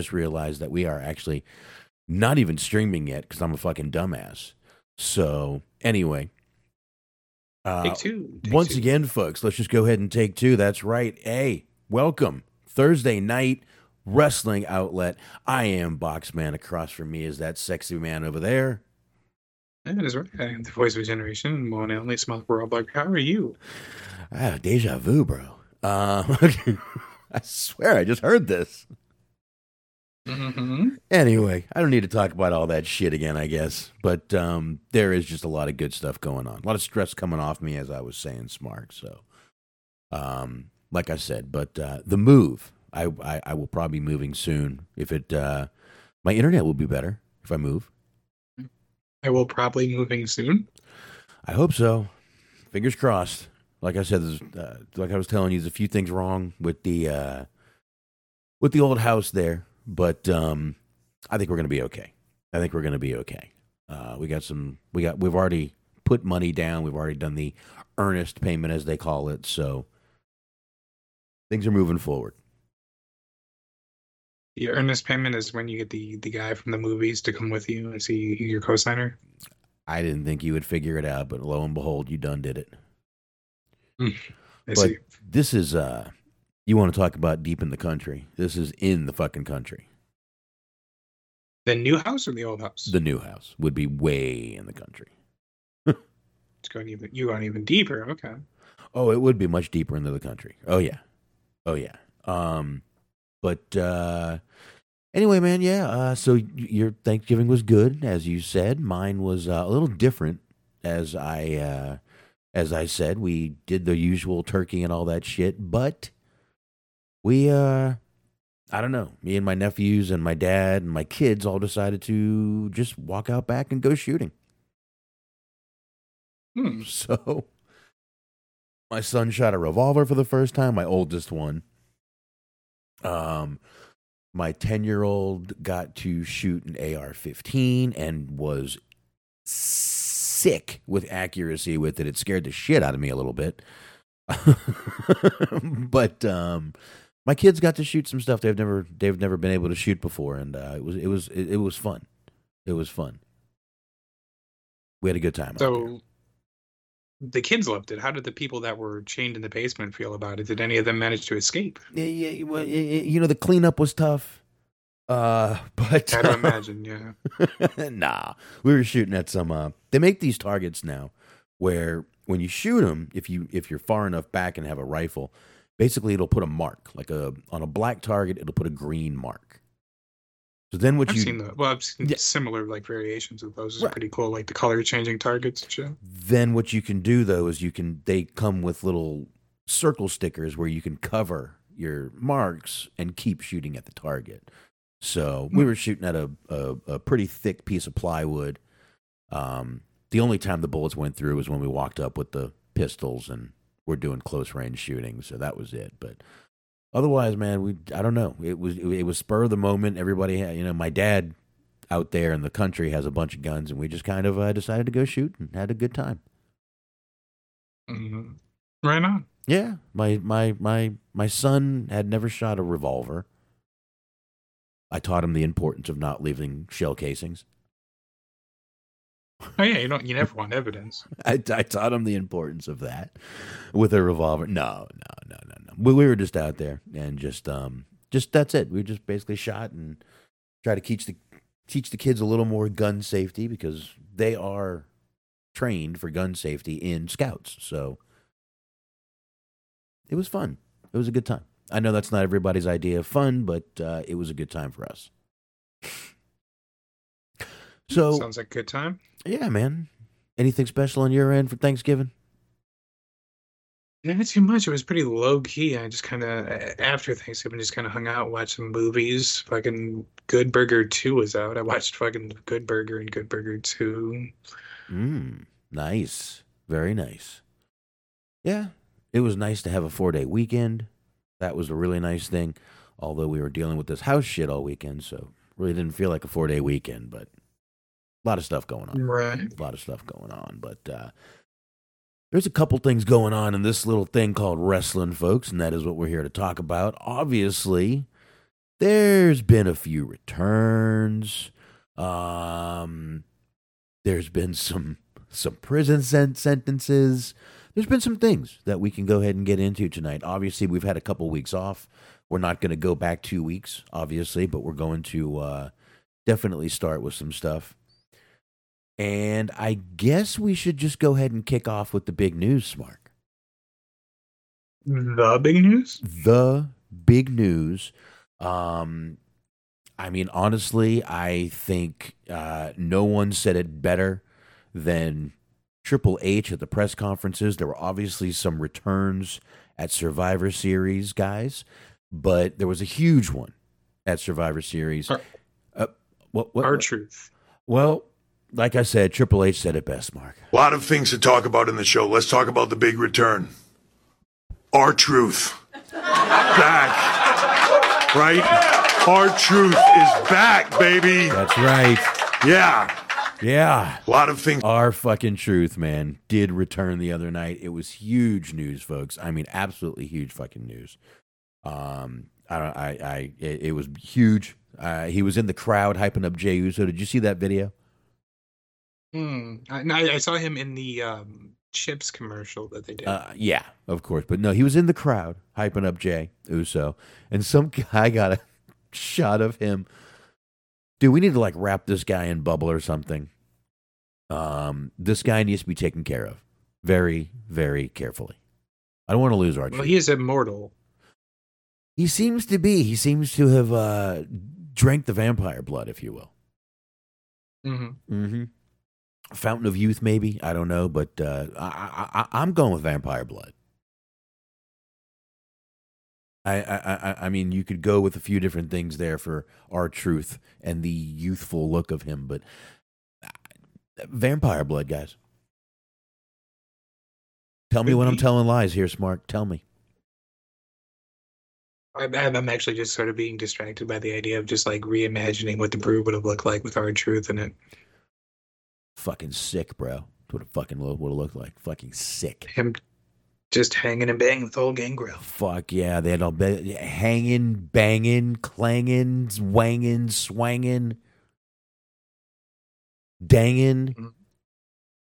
Just realized that we are actually not even streaming yet because I'm a fucking dumbass. So anyway, uh, Take two. Take once two. again, folks, let's just go ahead and take two. That's right. Hey, welcome Thursday night wrestling outlet. I am Boxman. Across from me is that sexy man over there. That is right. I am the voice of a generation, one and only Smoke Bug. How are you? Ah, deja vu, bro. Uh, I swear I just heard this. Mm-hmm. Anyway, I don't need to talk about all that shit again, I guess. But um, there is just a lot of good stuff going on. A lot of stress coming off me, as I was saying, Smark. So, um, like I said, but uh, the move, I, I, I will probably be moving soon. If it, uh, my internet will be better if I move. I will probably moving soon. I hope so. Fingers crossed. Like I said, there's, uh, like I was telling you, there's a few things wrong with the uh, with the old house there, but um, I think we're going to be okay. I think we're going to be okay. Uh, we got some. We got. We've already put money down. We've already done the earnest payment, as they call it. So things are moving forward. The earnest payment is when you get the the guy from the movies to come with you and see your co-signer. I didn't think you would figure it out, but lo and behold, you done did it. I But see. this is uh you want to talk about deep in the country. This is in the fucking country. The new house or the old house? The new house would be way in the country. It's going even you going even deeper. Okay. Oh, it would be much deeper into the country. Oh yeah. Oh yeah. Um but uh anyway, man, yeah, uh so your Thanksgiving was good as you said. Mine was uh, a little different as I uh as I said. We did the usual turkey and all that shit, but we uh I don't know. Me and my nephews and my dad and my kids all decided to just walk out back and go shooting. Hmm. So my son shot a revolver for the first time, my oldest one. Um my 10-year-old got to shoot an AR-15 and was sick with accuracy with it. It scared the shit out of me a little bit. but um my kids got to shoot some stuff they've never they've never been able to shoot before and uh, it was it was it, it was fun. It was fun. We had a good time. So the kids loved it. How did the people that were chained in the basement feel about it? Did any of them manage to escape? Yeah, yeah, well, you know the cleanup was tough. Uh, but I don't imagine. Yeah. nah, we were shooting at some. Uh, they make these targets now, where when you shoot them, if you if you're far enough back and have a rifle, basically it'll put a mark, like a on a black target, it'll put a green mark. So then what you I've you seen the well, I've seen Yeah. similar like variations of those. It's Right. pretty cool, like the color changing targets then what you can do though is you can they come with little circle stickers where you can cover your marks and keep shooting at the target. So we were shooting at a, a, a pretty thick piece of plywood. Um, the only time the bullets went through was when we walked up with the pistols and we're doing close range shooting. So that was it. But otherwise, man, we I don't know. It was it was spur of the moment. Everybody had, you know, my dad out there in the country has a bunch of guns, and we just kind of uh, decided to go shoot and had a good time. Mhm. Right on. Yeah, my my my my son had never shot a revolver. I taught him the importance of not leaving shell casings. Oh yeah, you don't. You never want evidence. I, I taught him the importance of that with a revolver. No, no, no, no, no. We, we were just out there and just um just that's it. We just basically shot and try to teach the teach the kids a little more gun safety because they are trained for gun safety in scouts. So it was fun. It was a good time. I know that's not everybody's idea of fun, but uh, it was a good time for us. So sounds like a good time. Yeah, man. Anything special on your end for Thanksgiving? Not too much. It was pretty low key. I just kind of after Thanksgiving just kind of hung out, watched some movies. Fucking Good Burger Two was out. I watched fucking Good Burger and Good Burger Two. Mm, nice. Very nice. Yeah, it was nice to have a four day weekend. That was a really nice thing. Although we were dealing with this house shit all weekend, so really didn't feel like a four day weekend, but a lot of stuff going on. Right. A lot of stuff going on. But uh, there's a couple things going on in this little thing called wrestling, folks, and that is what we're here to talk about. Obviously, there's been a few returns. Um, there's been some some prison sen- sentences. There's been some things that we can go ahead and get into tonight. Obviously, we've had a couple weeks off. We're not going to go back two weeks, obviously, but we're going to uh, definitely start with some stuff. And I guess we should just go ahead and kick off with the big news, Mark. The big news? The big news. Um, I mean, honestly, I think uh, no one said it better than Triple H at the press conferences. There were obviously some returns at Survivor Series, guys, but there was a huge one at Survivor Series. Our- Uh, what, what, Our what? truth. Well, like I said, Triple H said it best, Mark. A lot of things to talk about in the show. Let's talk about the big return. R-Truth. Back. Right? Our truth is back, baby. That's right. Yeah. Yeah. A lot of things. R fucking Truth, man, did return the other night. It was huge news, folks. I mean, absolutely huge fucking news. Um, I don't, I, I, it, it was huge. Uh, he was in the crowd hyping up Jey Uso. Did you see that video? Hmm. I, I I saw him in the um, chips commercial that they did. Uh, yeah, of course. But no, he was in the crowd hyping up Jey Uso, and some guy got a shot of him. Dude, we need to like wrap this guy in bubble or something. Um, this guy needs to be taken care of very, very carefully. I don't want to lose Archie. well, he is immortal. he seems to be. He seems to have uh, drank the vampire blood, if you will. hmm Mm-hmm. Fountain of Youth, maybe I don't know, but uh, I, I, I, I'm going with vampire blood. I, I, I, I mean, you could go with a few different things there for R-Truth and the youthful look of him, but uh, vampire blood, guys. Tell me when I'm telling lies here, Smark. Tell me. I'm actually just sort of being distracted by the idea of just like reimagining what the Brood would have looked like with R-Truth in it. Fucking sick, bro. That's what it fucking would have looked like. Fucking sick. Him just hanging and banging with old Gangrel. Fuck yeah, they had all be- hanging, banging, clanging, wanging, swanging, danging.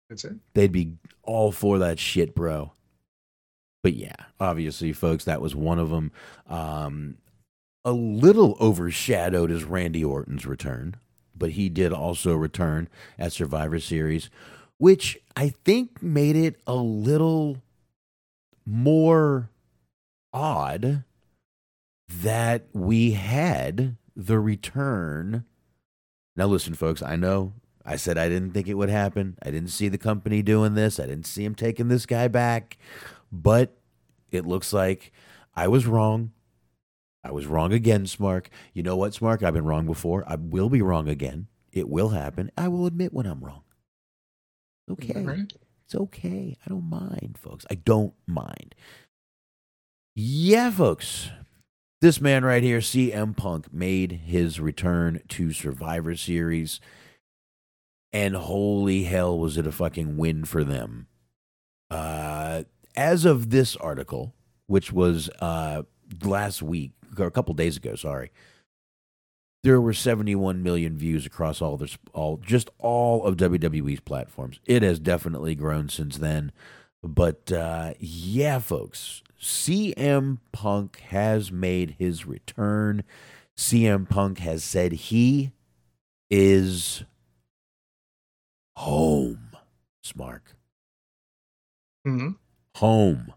That's it. They'd be all for that shit, bro. But yeah, obviously, folks, that was one of them. Um, a little overshadowed is Randy Orton's return, but he did also return at Survivor Series, which I think made it a little more odd that we had the return. Now, listen, folks, I know I said I didn't think it would happen. I didn't see the company doing this. I didn't see him taking this guy back. But it looks like I was wrong. I was wrong again, Smark. You know what, Smark? I've been wrong before. I will be wrong again. It will happen. I will admit when I'm wrong. Okay. Right? It's okay. I don't mind, folks. I don't mind. Yeah, folks. This man right here, CM Punk, made his return to Survivor Series. And holy hell, was it a fucking win for them. Uh, as of this article, which was uh, last week, or a couple days ago, sorry, there were 71 million views across all this all just all of WWE's platforms. It has definitely grown since then. But uh yeah, folks, CM Punk has made his return. CM Punk has said he is home. Smark. hmm Home.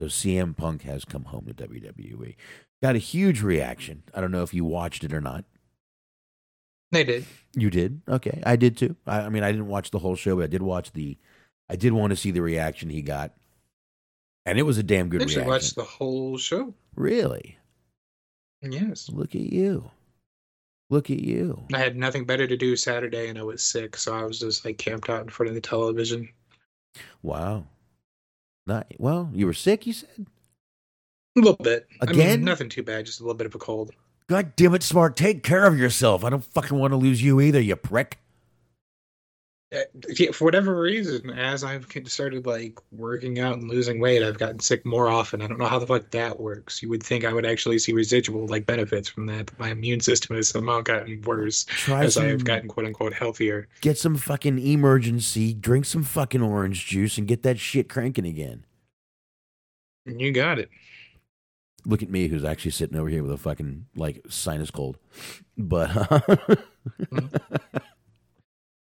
So CM Punk has come home to WWE. Got a huge reaction. I don't know if you watched it or not. They did. You did? Okay. I did too. I, I mean, I didn't watch the whole show, but I did watch the. I did want to see the reaction he got, and it was a damn good I actually reaction. watched the whole show. Really? Yes. Look at you. Look at you. I had nothing better to do Saturday and I was sick, so I was just like camped out in front of the television. Wow. Not well. You were sick. You said. A little bit. I Again? mean, nothing too bad, just a little bit of a cold. God damn it, Smark. Take care of yourself. I don't fucking want to lose you either. You prick. Uh, for whatever reason, as I've started like working out and losing weight, I've gotten sick more often. I don't know how the fuck that works. You would think I would actually see residual like benefits from that. But my immune system has somehow gotten worse Try as I've gotten quote unquote healthier. get some fucking Emergen-C, drink some fucking orange juice, and get that shit cranking again. And you got it. Look at me, who's actually sitting over here with a fucking like sinus cold. But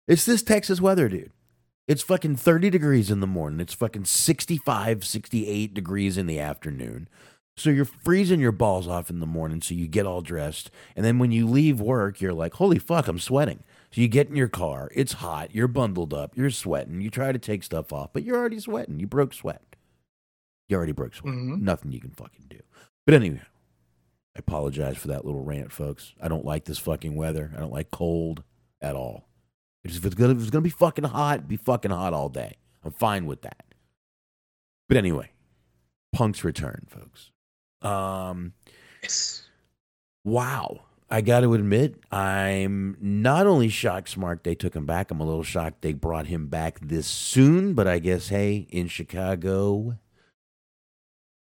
it's this Texas weather, dude. It's fucking 30 degrees in the morning. It's fucking 65, 68 degrees in the afternoon. So you're freezing your balls off in the morning. So you get all dressed. And then when you leave work, you're like, holy fuck, I'm sweating. So you get in your car. It's hot. You're bundled up. You're sweating. You try to take stuff off, but you're already sweating. You broke sweat. You already broke sweat. Mhm. Nothing you can fucking do. But anyway, I apologize for that little rant, folks. I don't like this fucking weather. I don't like cold at all. If it's gonna, if it's gonna be fucking hot, be fucking hot all day. I'm fine with that. But anyway, Punk's return, folks. Um, Yes. wow. I got to admit, I'm not only shocked Smark they took him back, I'm a little shocked they brought him back this soon, but I guess, hey, in Chicago,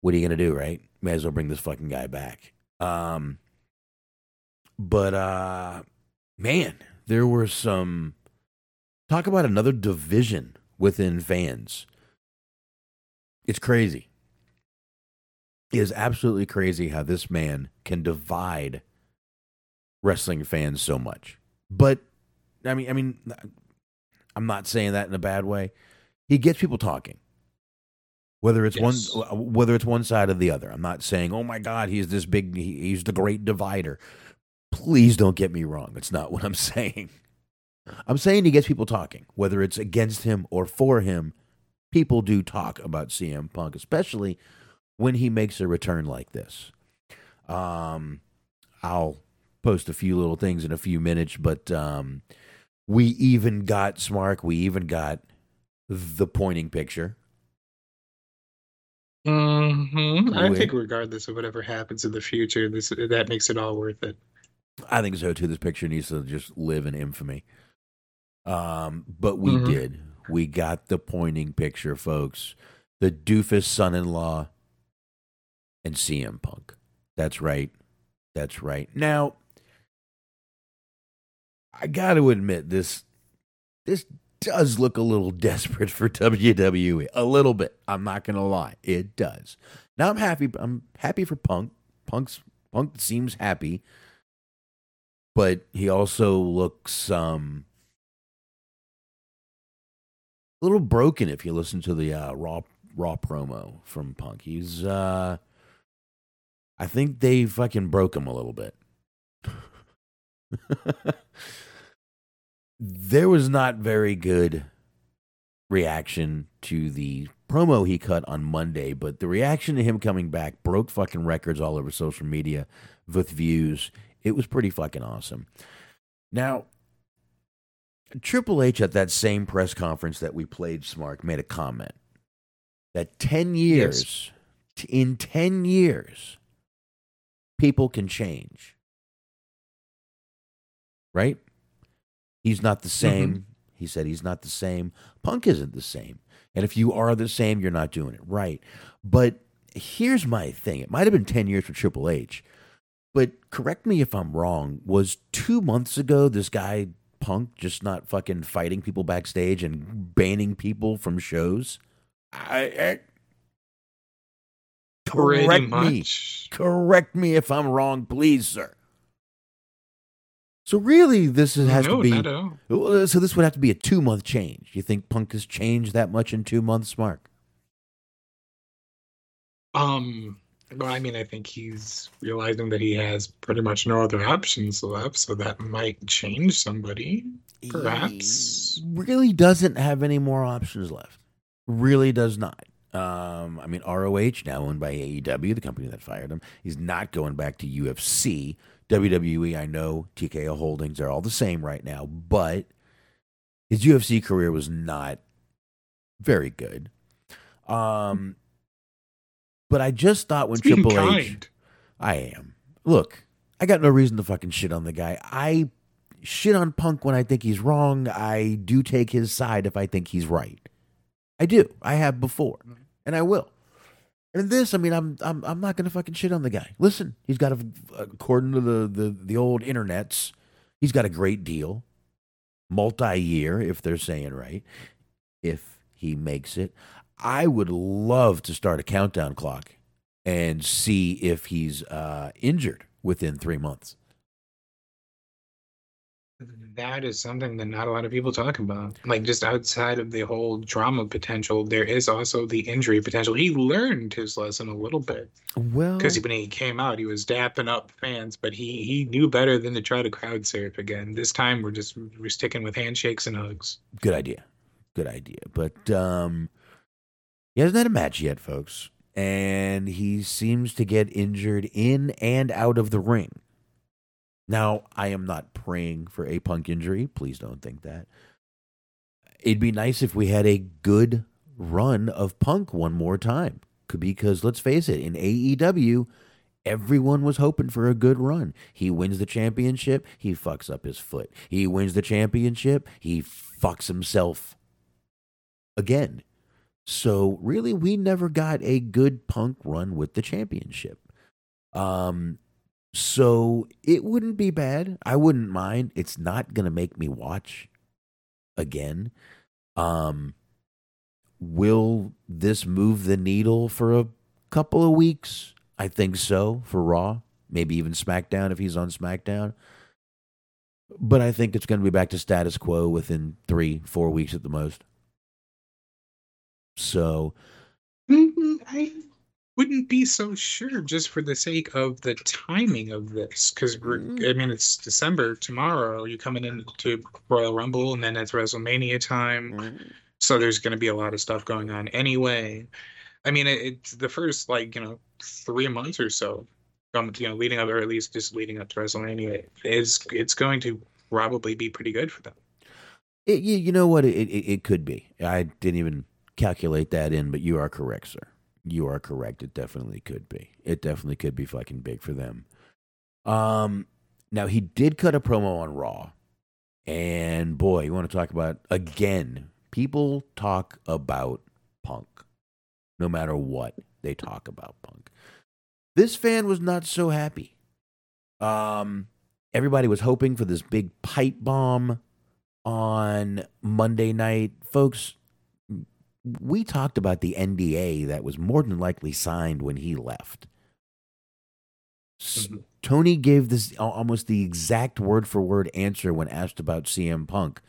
what are you going to do, right? May as well bring this fucking guy back. Um, but, uh, man, there were some. Talk about another division within fans. It's crazy. It is absolutely crazy how this man can divide wrestling fans so much. But I mean, I mean, I'm not saying that in a bad way. He gets people talking, whether it's Yes. one, whether it's one side or the other. I'm not saying, oh my God, he's this big, he- he's the great divider. Please don't get me wrong. That's not what I'm saying. I'm saying he gets people talking, whether it's against him or for him. People do talk about CM Punk, especially when he makes a return like this. Um, I'll post a few little things in a few minutes, but um, we even got Smark. We even got the pointing picture. hmm I think regardless of whatever happens in the future, this that makes it all worth it. I think so too. This picture needs to just live in infamy. Um, but we Mhm. did. We got the pointing picture, folks. The doofus son-in-law and CM Punk. That's right. That's right. Now, I got to admit this. This does look a little desperate for WWE. A little bit. I'm not gonna lie. It does. Now I'm happy. I'm happy for Punk. Punk's Punk seems happy but he also looks um a little broken if you listen to the uh, raw raw promo from Punk. He's uh I think they fucking broke him a little bit. there was not very good reaction to the promo he cut on Monday, but the reaction to him coming back broke fucking records all over social media with views. It was pretty fucking awesome. Now, Triple H at that same press conference that we played Smark made a comment that 10 years, t- in 10 years, people can change. Right? He's not the mm-hmm. same. He said he's not the same. Punk isn't the same. And if you are the same, you're not doing it right. But here's my thing it might have been 10 years for Triple H, but correct me if I'm wrong. Was two months ago this guy, Punk, just not fucking fighting people backstage and banning people from shows? I, I Pretty correct me. Correct me if I'm wrong, please, sir. So really, this has no, to be. not at all. Well, So this would have to be a two month change. You think Punk has changed that much in two months, Mark? Um, well, I mean, I think he's realizing that he has pretty much no other options left, so that might change somebody. Perhaps. He really doesn't have any more options left. Really does not. Um, I mean, ROH now owned by AEW, the company that fired him. He's not going back to UFC. WWE, I know TKO Holdings are all the same right now, but his UFC career was not very good. Um, but I just thought when being Triple H, kind. I am. Look, I got no reason to fucking shit on the guy. I shit on Punk when I think he's wrong. I do take his side if I think he's right. I do. I have before, and I will. And this, I mean, I'm I'm I'm not gonna fucking shit on the guy. Listen, he's got a according to the the the old internets, he's got a great deal, multi year if they're saying right. If he makes it, I would love to start a countdown clock and see if he's uh, injured within three months. That is something that not a lot of people talk about. Like just outside of the whole drama potential, there is also the injury potential. He learned his lesson a little bit Well, because when he came out, he was dapping up fans, but he he knew better than to try to crowd surf again. This time, we're just we're sticking with handshakes and hugs. good idea, good idea. But um, he hasn't had a match yet, folks, and he seems to get injured in and out of the ring. Now, I am not praying for a punk injury. Please don't think that. It'd be nice if we had a good run of punk one more time. Because let's face it, in AEW, everyone was hoping for a good run. He wins the championship, he fucks up his foot. He wins the championship, he fucks himself again. So really, we never got a good punk run with the championship. Um, so it wouldn't be bad. I wouldn't mind. It's not gonna make me watch again. Um, will this move the needle for a couple of weeks? I think so for Raw, maybe even SmackDown if he's on SmackDown. But I think it's going to be back to status quo within three, four weeks at the most. So, Mm, I wouldn't be so sure just for the sake of the timing of this, because we're. Mm. I mean, it's December tomorrow. You're coming into Royal Rumble, and then it's WrestleMania time. So there's going to be a lot of stuff going on anyway. I mean, it, it's the first like you know three months or so, um, you know, leading up or at least just leading up to WrestleMania is it's going to probably be pretty good for them. it, you, you know what? It, it, it could be. I didn't even calculate that in, but you are correct, sir. You are correct. It definitely could be. It definitely could be fucking big for them. Um, now he did cut a promo on Raw, and boy, you want to talk about again? People talk about Punk, no matter what they talk about Punk. This fan was not so happy. Um, everybody was hoping for this big pipe bomb on Monday night, folks. We talked about the NDA that was more than likely signed when he left. Mhm. Tony gave this almost the exact word for word answer when asked about CM Punk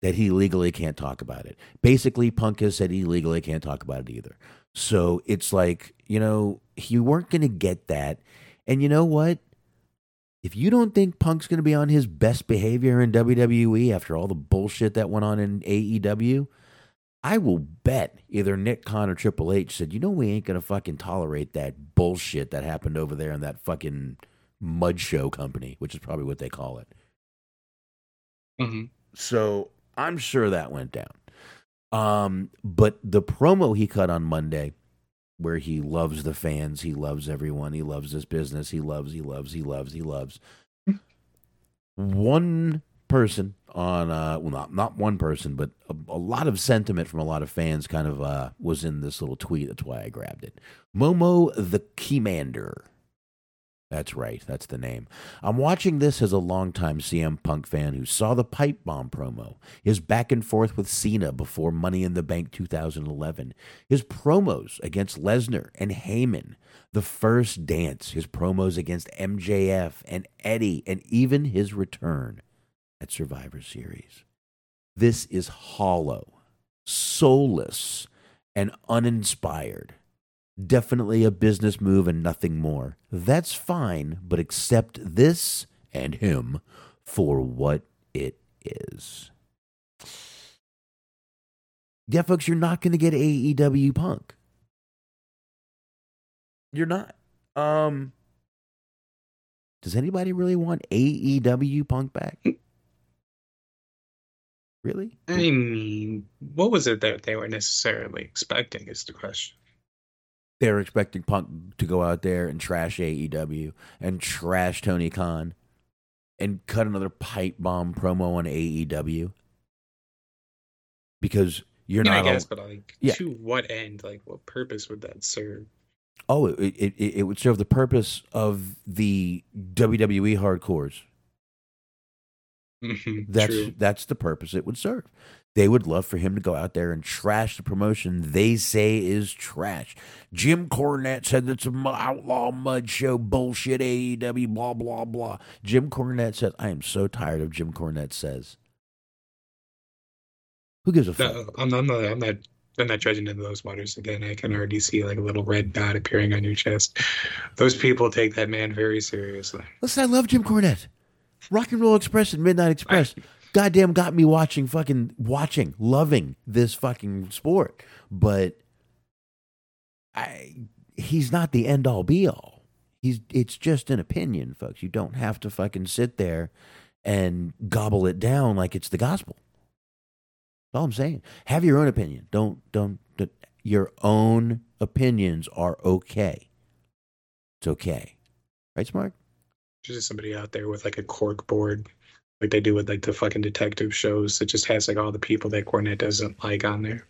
that he legally can't talk about it. Basically, Punk has said he legally can't talk about it either. So it's like, you know, you weren't going to get that. And you know what? If you don't think Punk's going to be on his best behavior in WWE after all the bullshit that went on in AEW, I will bet either Nick Khan or Triple H said, you know, we ain't going to fucking tolerate that bullshit that happened over there in that fucking mud show company, which is probably what they call it. Mm-hmm. So I'm sure that went down. Um, but the promo he cut on Monday, where he loves the fans, he loves everyone, he loves this business, he loves, he loves, he loves, he loves. one person on, uh, well, not not one person, but a, a lot of sentiment from a lot of fans kind of uh, was in this little tweet. That's why I grabbed it. Momo the Keymander. That's right. That's the name. I'm watching this as a longtime CM Punk fan who saw the pipe bomb promo, his back and forth with Cena before Money in the Bank 2011, his promos against Lesnar and Heyman, the first dance, his promos against MJF and Eddie, and even his return at Survivor Series. This is hollow, soulless, and uninspired. Definitely a business move and nothing more. That's fine, but accept this and him for what it is. Yeah, folks, you're not going to get AEW Punk. You're not. Um, does anybody really want AEW Punk back? Really? I mean, what was it that they were necessarily expecting? Is the question. They were expecting Punk to go out there and trash AEW and trash Tony Khan and cut another pipe bomb promo on AEW? Because you're Yeah, not. I al- guess, but like, Yeah. to what end? Like, what purpose would that serve? Oh, it, it it it would serve the purpose of the WWE hardcores. Mhm, That's True. that's the purpose it would serve. They would love for him to go out there and trash the promotion they say is trash. Jim Cornette said that's a mu- outlaw mud show bullshit. AEW blah blah blah. Jim Cornette says, "I am so tired of Jim Cornette says." Who gives a fuck? No, I'm, I'm not. I'm not. I'm not judging into those waters again. I can already see like a little red dot appearing on your chest. Those people take that man very seriously. Listen, I love Jim Cornette. Rock and Roll Express and Midnight Express. Goddamn got me watching fucking watching, loving this fucking sport. But I he's not the end all be all. He's it's just an opinion, folks. You don't have to fucking sit there and gobble it down like it's the gospel. That's all I'm saying. Have your own opinion. Don't don't, don't your own opinions are okay. It's okay. Right, Smark? Just somebody out there with like a cork board, like they do with like the fucking detective shows. That just has like all the people that Cornette doesn't like on there.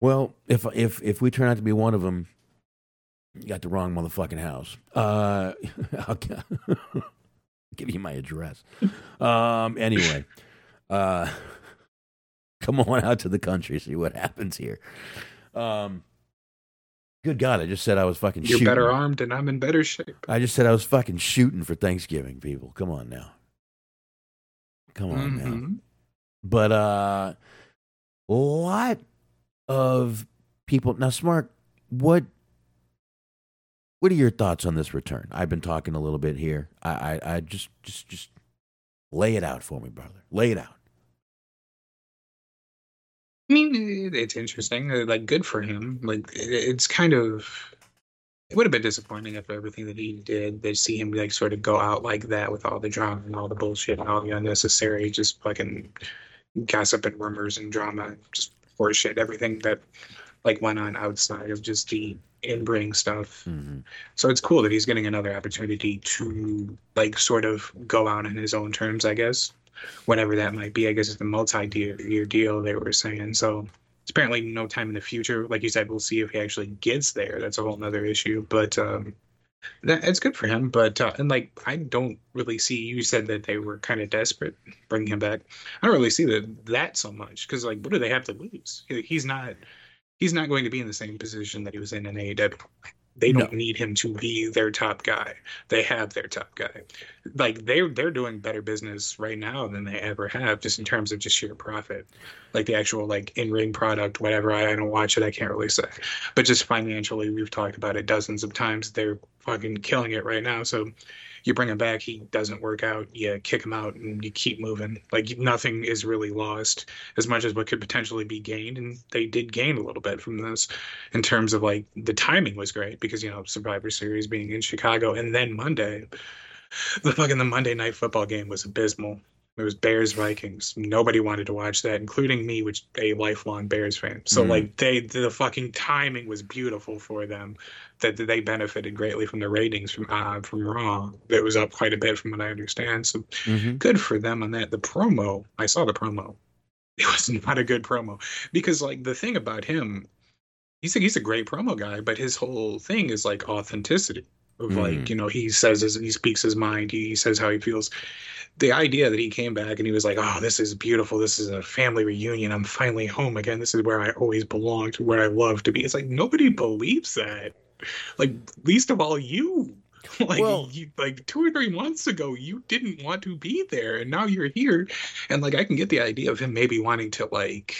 Well, if if if we turn out to be one of them, you got the wrong motherfucking house. Uh, I'll give you my address. Um, anyway, uh, come on out to the country, see what happens here. Um, good God, I just said I was fucking shooting. You're shooting. better armed, and I'm in better shape. I just said I was fucking shooting for Thanksgiving, people. Come on now. Come on now. Mhm. but uh a lot of people now Smark what what are your thoughts on this return i've been talking a little bit here i i, I just just just lay it out for me brother lay it out I mean, it's interesting. uh, Like, good for him. Like, it's kind of. It would have been disappointing after everything that he did to see him like sort of go out like that with all the drama and all the bullshit and all the unnecessary just fucking gossip and rumors and drama, just horseshit, everything that like went on outside of just the in-ring stuff. Mhm. So it's cool that he's getting another opportunity to like sort of go out on his own terms, I guess. Whenever that might be. I guess it's a multi-year deal they were saying. So it's apparently no time in the future. Like you said, we'll see if he actually gets there. That's a whole other issue. But um that it's good for him. But uh, and like I don't really see you said that they were kind of desperate bringing him back. I don't really see that that so much because like what do they have to lose? He's not he's not going to be in the same position that he was in in AEW. They don't need him to be their top guy. They have their top guy. Like they're they're doing better business right now than they ever have, just in terms of just sheer profit. Like the actual like in ring product, whatever. I, I don't watch it. I can't really say. But just financially, we've talked about it dozens of times. They're fucking killing it right now. So you bring him back, he doesn't work out. You kick him out, and you keep moving. Like nothing is really lost as much as what could potentially be gained, and they did gain a little bit from this in terms of like the timing was great because you know Survivor Series being in Chicago and then Monday, the fucking the Monday night football game was abysmal. It was Bears Vikings. Nobody wanted to watch that, including me, which a lifelong Bears fan. So Mhm. like they the fucking timing was beautiful for them. That that they benefited greatly from the ratings from uh, from Raw. It was up quite a bit from what I understand. So Mhm. good for them on that. The promo, I saw the promo. It was not a good promo because like the thing about him, he's a, he's a great promo guy, but his whole thing is like authenticity. Of like Mhm. you know he says his, he speaks his mind. He says how he feels. The idea that he came back and he was like, "Oh, this is beautiful. This is a family reunion. I'm finally home again. This is where I always belonged, where I love to be." It's like nobody believes that. Like least of all you. like Well- you, like two or three months ago you didn't want to be there and now you're here and like i can get the idea of him maybe wanting to like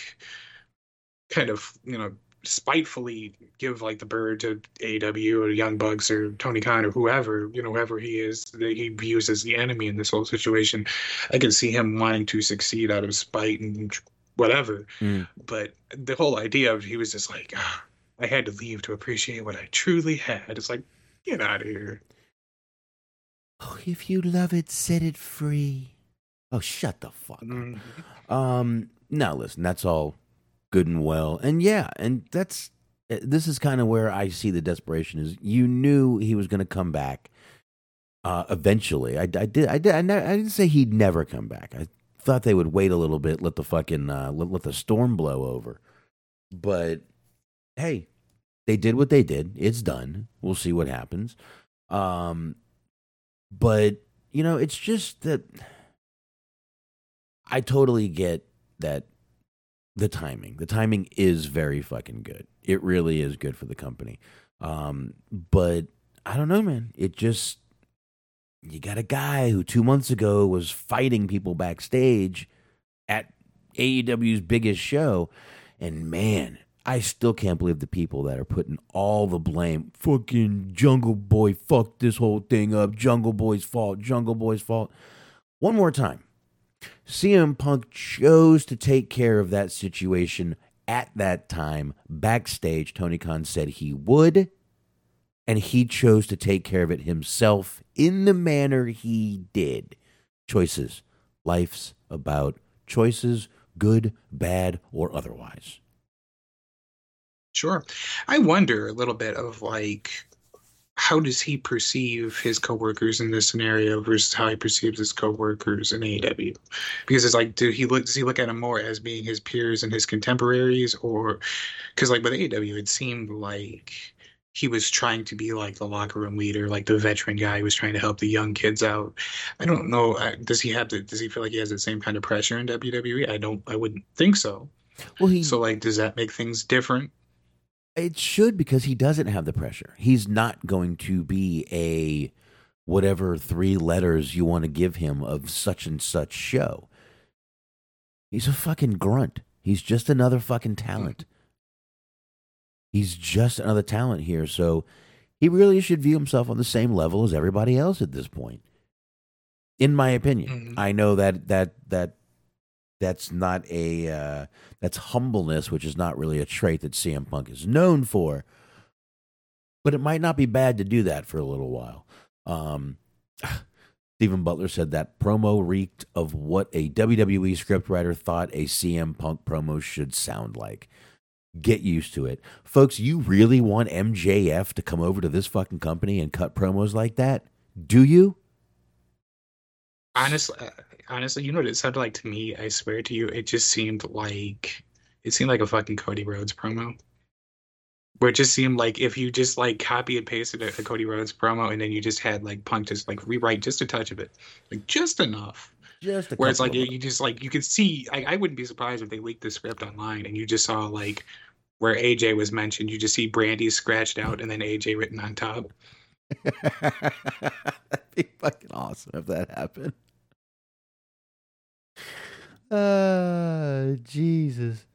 kind of you know spitefully give like the bird to AEW or Young Bucks or Tony Khan or whoever, you know, whoever he is that he views as the enemy in this whole situation. I can see him wanting to succeed out of spite and whatever. Mm. But the whole idea of he was just like, "Ah, I had to leave to appreciate what I truly had. It's like, get out of here. oh if you love it set it free oh shut the fuck up. Mm. Um, no, listen, that's all good and well, and yeah, and that's uh, this is kind of where I see the desperation is. You knew he was going to come back. Uh, eventually, I, I did. I did. I, ne- I didn't say he'd never come back. I thought they would wait a little bit, let the fucking uh, let, let the storm blow over. But hey, they did what they did. It's done. We'll see what happens. Um, but you know, it's just that I totally get that the timing. The timing is very fucking good. It really is good for the company. Um, but I don't know, man. It just you got a guy who two months ago was fighting people backstage at AEW's biggest show, and man, I still can't believe the people that are putting all the blame. Fucking Jungle Boy fucked this whole thing up. Jungle Boy's fault. Jungle Boy's fault. One more time. CM Punk chose to take care of that situation at that time. Backstage, Tony Khan said he would, and he chose to take care of it himself in the manner he did. Choices. Life's about choices, good, bad, or otherwise. Sure. I wonder a little bit of like how does he perceive his coworkers in this scenario versus how he perceives his coworkers in AEW? Because it's like, do he look does he look at them more as being his peers and his contemporaries, or because like with AEW, it seemed like he was trying to be like the locker room leader, like the veteran guy who was trying to help the young kids out. I don't know. uh, Does he have to? Does he feel like he has the same kind of pressure in WWE? I don't. I wouldn't think so. Well, he So like, does that make things different? It should because he doesn't have the pressure. He's not going to be a whatever three letters you want to give him of such and such show. He's a fucking grunt. He's just another fucking talent. He's just another talent here. So he really should view himself on the same level as everybody else at this point. In my opinion. Mhm. I know that that that that's not a uh, that's humbleness, which is not really a trait that CM Punk is known for. But it might not be bad to do that for a little while. Um, Stephen Butler said that promo reeked of what a WWE scriptwriter thought a CM Punk promo should sound like. Get used to it. Folks, you really want MJF to come over to this fucking company and cut promos like that? Do you? Honestly, uh, honestly, you know what it sounded like to me? I swear to you, it just seemed like it seemed like a fucking Cody Rhodes promo. Where it just seemed like if you just like copy and pasted a, a Cody Rhodes promo and then you just had like Punk just like rewrite just a touch of it, like just enough. Just Where it's like of you just like you could see. I, I wouldn't be surprised if they leaked the script online and you just saw like where AJ was mentioned. You just see Brandi scratched out and then AJ written on top. That'd be fucking awesome if that happened. Uh, Jesus.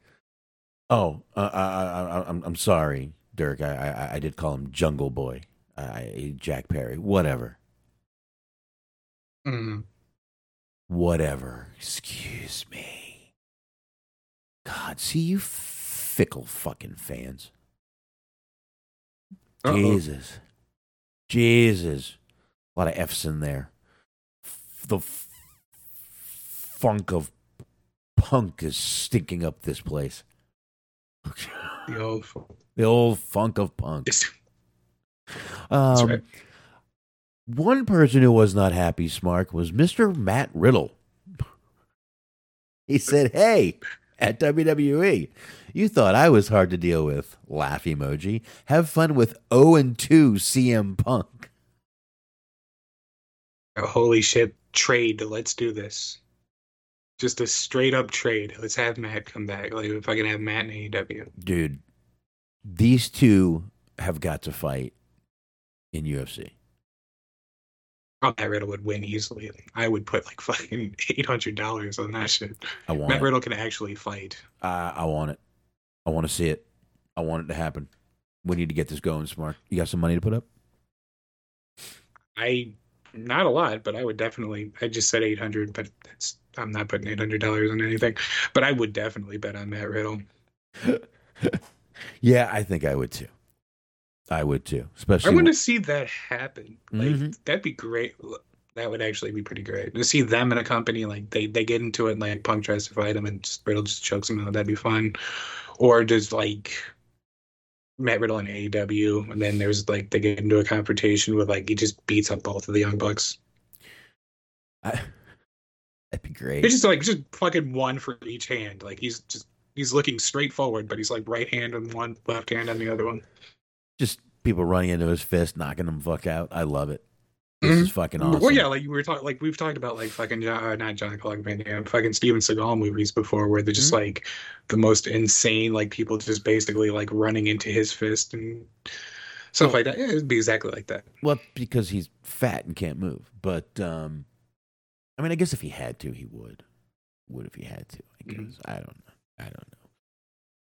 Oh, uh, I, I, I, I'm, I'm sorry, Dirk. I, I, I did call him Jungle Boy. I, Jack Perry. Whatever. Mm. Whatever. Excuse me. God, see you fickle fucking fans. Uh-oh. Jesus. Jesus. A lot of F's in there. F- The f- funk of punk is stinking up this place. The old. funk. The old funk of punk. That's Um, right. One person who was not happy, Smark, was Mr. Matt Riddle. He said, Hey, at WWE, you thought I was hard to deal with. Laugh emoji. Have fun with 0 and 2 CM Punk. Holy shit! Trade. Let's do this. Just a straight up trade. Let's have Matt come back. Like if I can have Matt in AEW. Dude, these two have got to fight in UFC. Oh, Matt Riddle would win easily. I would put like fucking eight hundred dollars on that shit. I want Matt it. Riddle can actually fight. I, I want it. I want to see it. I want it to happen. We need to get this going, Smark. You got some money to put up? I not a lot, but I would definitely. I just said eight hundred, but that's I'm not putting eight hundred dollars on anything. But I would definitely bet on Matt Riddle. yeah, I think I would too. I would too. Especially, I want to see that happen. Like Mhm. that'd be great. That would actually be pretty great to see them in a company like they they get into it and like Punk tries to fight him and just, Riddle just chokes him out. That'd be fun. Or just like Matt Riddle and AEW, and then there's like they get into a confrontation with like he just beats up both of the young bucks. I, that'd be great. It's just like just fucking one for each hand. Like he's just he's looking straight forward, but he's like right hand on one, left hand on the other one. Just people running into his fist, knocking him fuck out. I love it. This is fucking awesome. Well, yeah, like we were talking, like we've talked about, like fucking John, uh, not Jean-Claude Van Damme, fucking Steven Seagal movies before, where they're just like the most insane, like people just basically like running into his fist and stuff like that. Yeah, it'd be exactly like that. Well, because he's fat and can't move. But um I mean, I guess if he had to, he would. Would if he had to. I guess Mhm. I don't know. I don't know.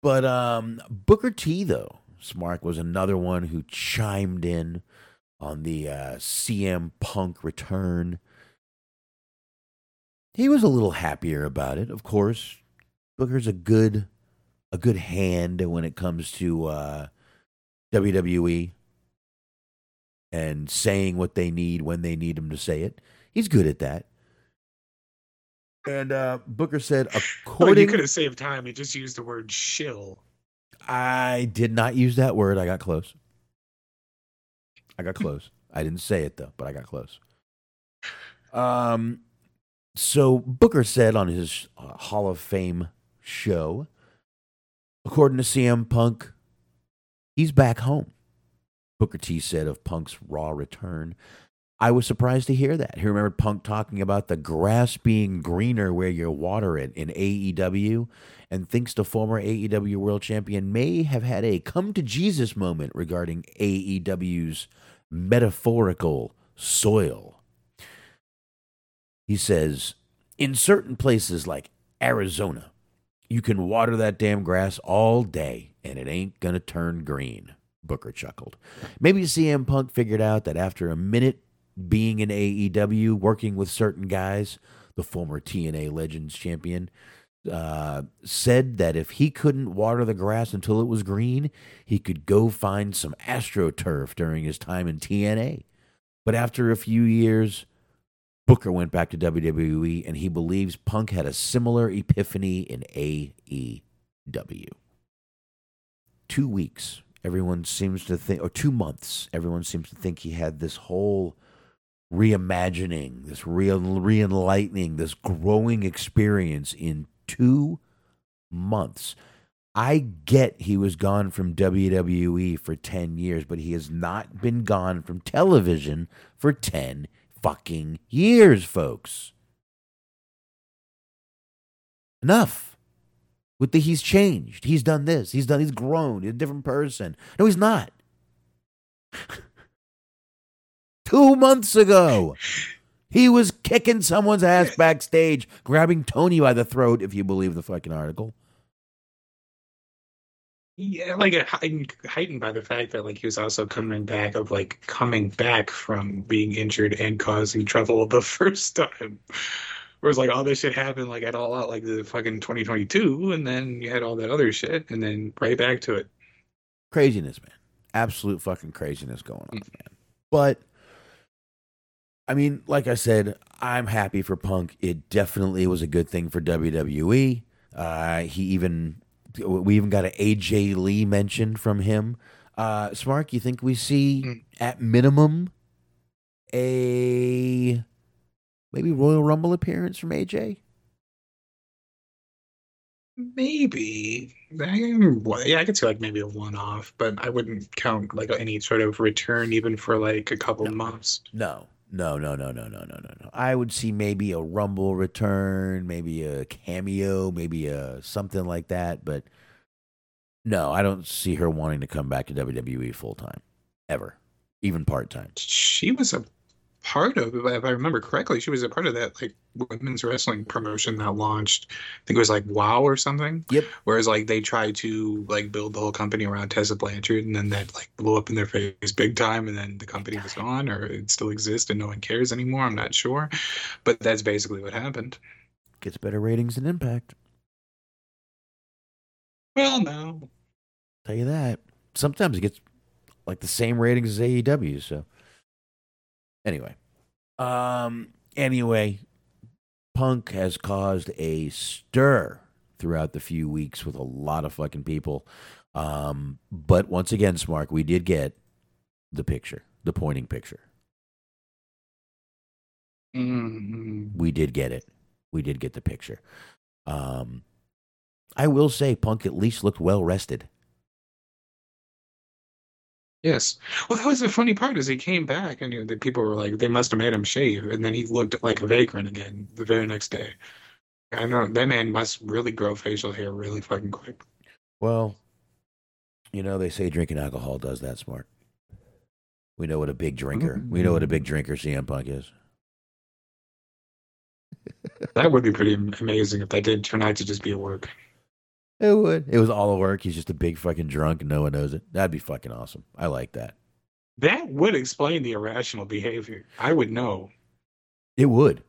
But um Booker T though, Smark was another one who chimed in on the uh, CM Punk return. He was a little happier about it, of course. Booker's a good a good hand when it comes to uh, WWE and saying what they need when they need him to say it. He's good at that. And uh, Booker said, Oh, you could have saved time and just used the word shill. I did not use that word. I got close. I got close. I didn't say it though, but I got close. Um, so Booker said on his uh, Hall of Fame show, according to CM Punk, he's back home. Booker T said of Punk's Raw return. I was surprised to hear that. He remembered Punk talking about the grass being greener where you water it in AEW, and thinks the former AEW World Champion may have had a come to Jesus moment regarding AEW's metaphorical soil. He says, in certain places like Arizona, you can water that damn grass all day and it ain't gonna turn green. Booker chuckled. Maybe CM Punk figured out that after a minute being in AEW, working with certain guys, the former TNA Legends champion, uh, said that if he couldn't water the grass until it was green, he could go find some AstroTurf during his time in TNA. But after a few years, Booker went back to WWE and he believes Punk had a similar epiphany in AEW. Two weeks, everyone seems to think, or two months, everyone seems to think he had this whole reimagining, this real re-enlightening, this growing experience in two months. I get he was gone from WWE for 10 years, but he has not been gone from television for 10 fucking years, folks. Enough. With the he's changed. He's done this. He's done he's grown. He's a different person. No, he's not. Two months ago. He was kicking someone's ass backstage, grabbing Tony by the throat, if you believe the fucking article. Yeah, like uh, heightened, heightened by the fact that like he was also coming back of like coming back from being injured and causing trouble the first time. Whereas like all this shit happened like at all out like the fucking 2022, and then you had all that other shit, and then right back to it. Craziness, man. Absolute fucking craziness going on, man. But I mean, like I said, I'm happy for Punk. It definitely was a good thing for WWE. Uh, he even we even got an AJ Lee mention from him. Uh, Smark, you think we see Mm. at minimum a maybe Royal Rumble appearance from AJ? Maybe. Yeah, I could see like maybe a one-off, but I wouldn't count like any sort of return even for like a couple months. No, no, no, no, no, no, no, no, no. I would see maybe a Rumble return, maybe a cameo, maybe a something like that. But no, I don't see her wanting to come back to WWE full time, ever, even part time. She was a part of, if I remember correctly, she was a part of that like women's wrestling promotion that launched. I think it was like WoW or something. Yep. Whereas like they tried to like build the whole company around Tessa Blanchard, and then that like blew up in their face big time, and then the company was gone, or it still exists and no one cares anymore. I'm not sure, but that's basically what happened. Gets better ratings than Impact. Well, no. Tell you that. Sometimes it gets like the same ratings as AEW. So anyway, um, anyway, Punk has caused a stir throughout the few weeks with a lot of fucking people. Um, but once again, Smark, we did get the picture, the pointing picture. Mhm. We did get it. We did get the picture. Um, I will say, Punk at least looked well rested. Yes. Well, that was the funny part is he came back and you know, the people were like, they must have made him shave, and then he looked like a vagrant again the very next day. I know that man must really grow facial hair really fucking quick. Well, you know, they say drinking alcohol does that Smark. We know what a big drinker. We know what a big drinker CM Punk is. That would be pretty amazing if that did turn out to just be a work. It would. It was all a work. He's just a big fucking drunk and no one knows it. That'd be fucking awesome. I like that. That would explain the irrational behavior. I would know. It would.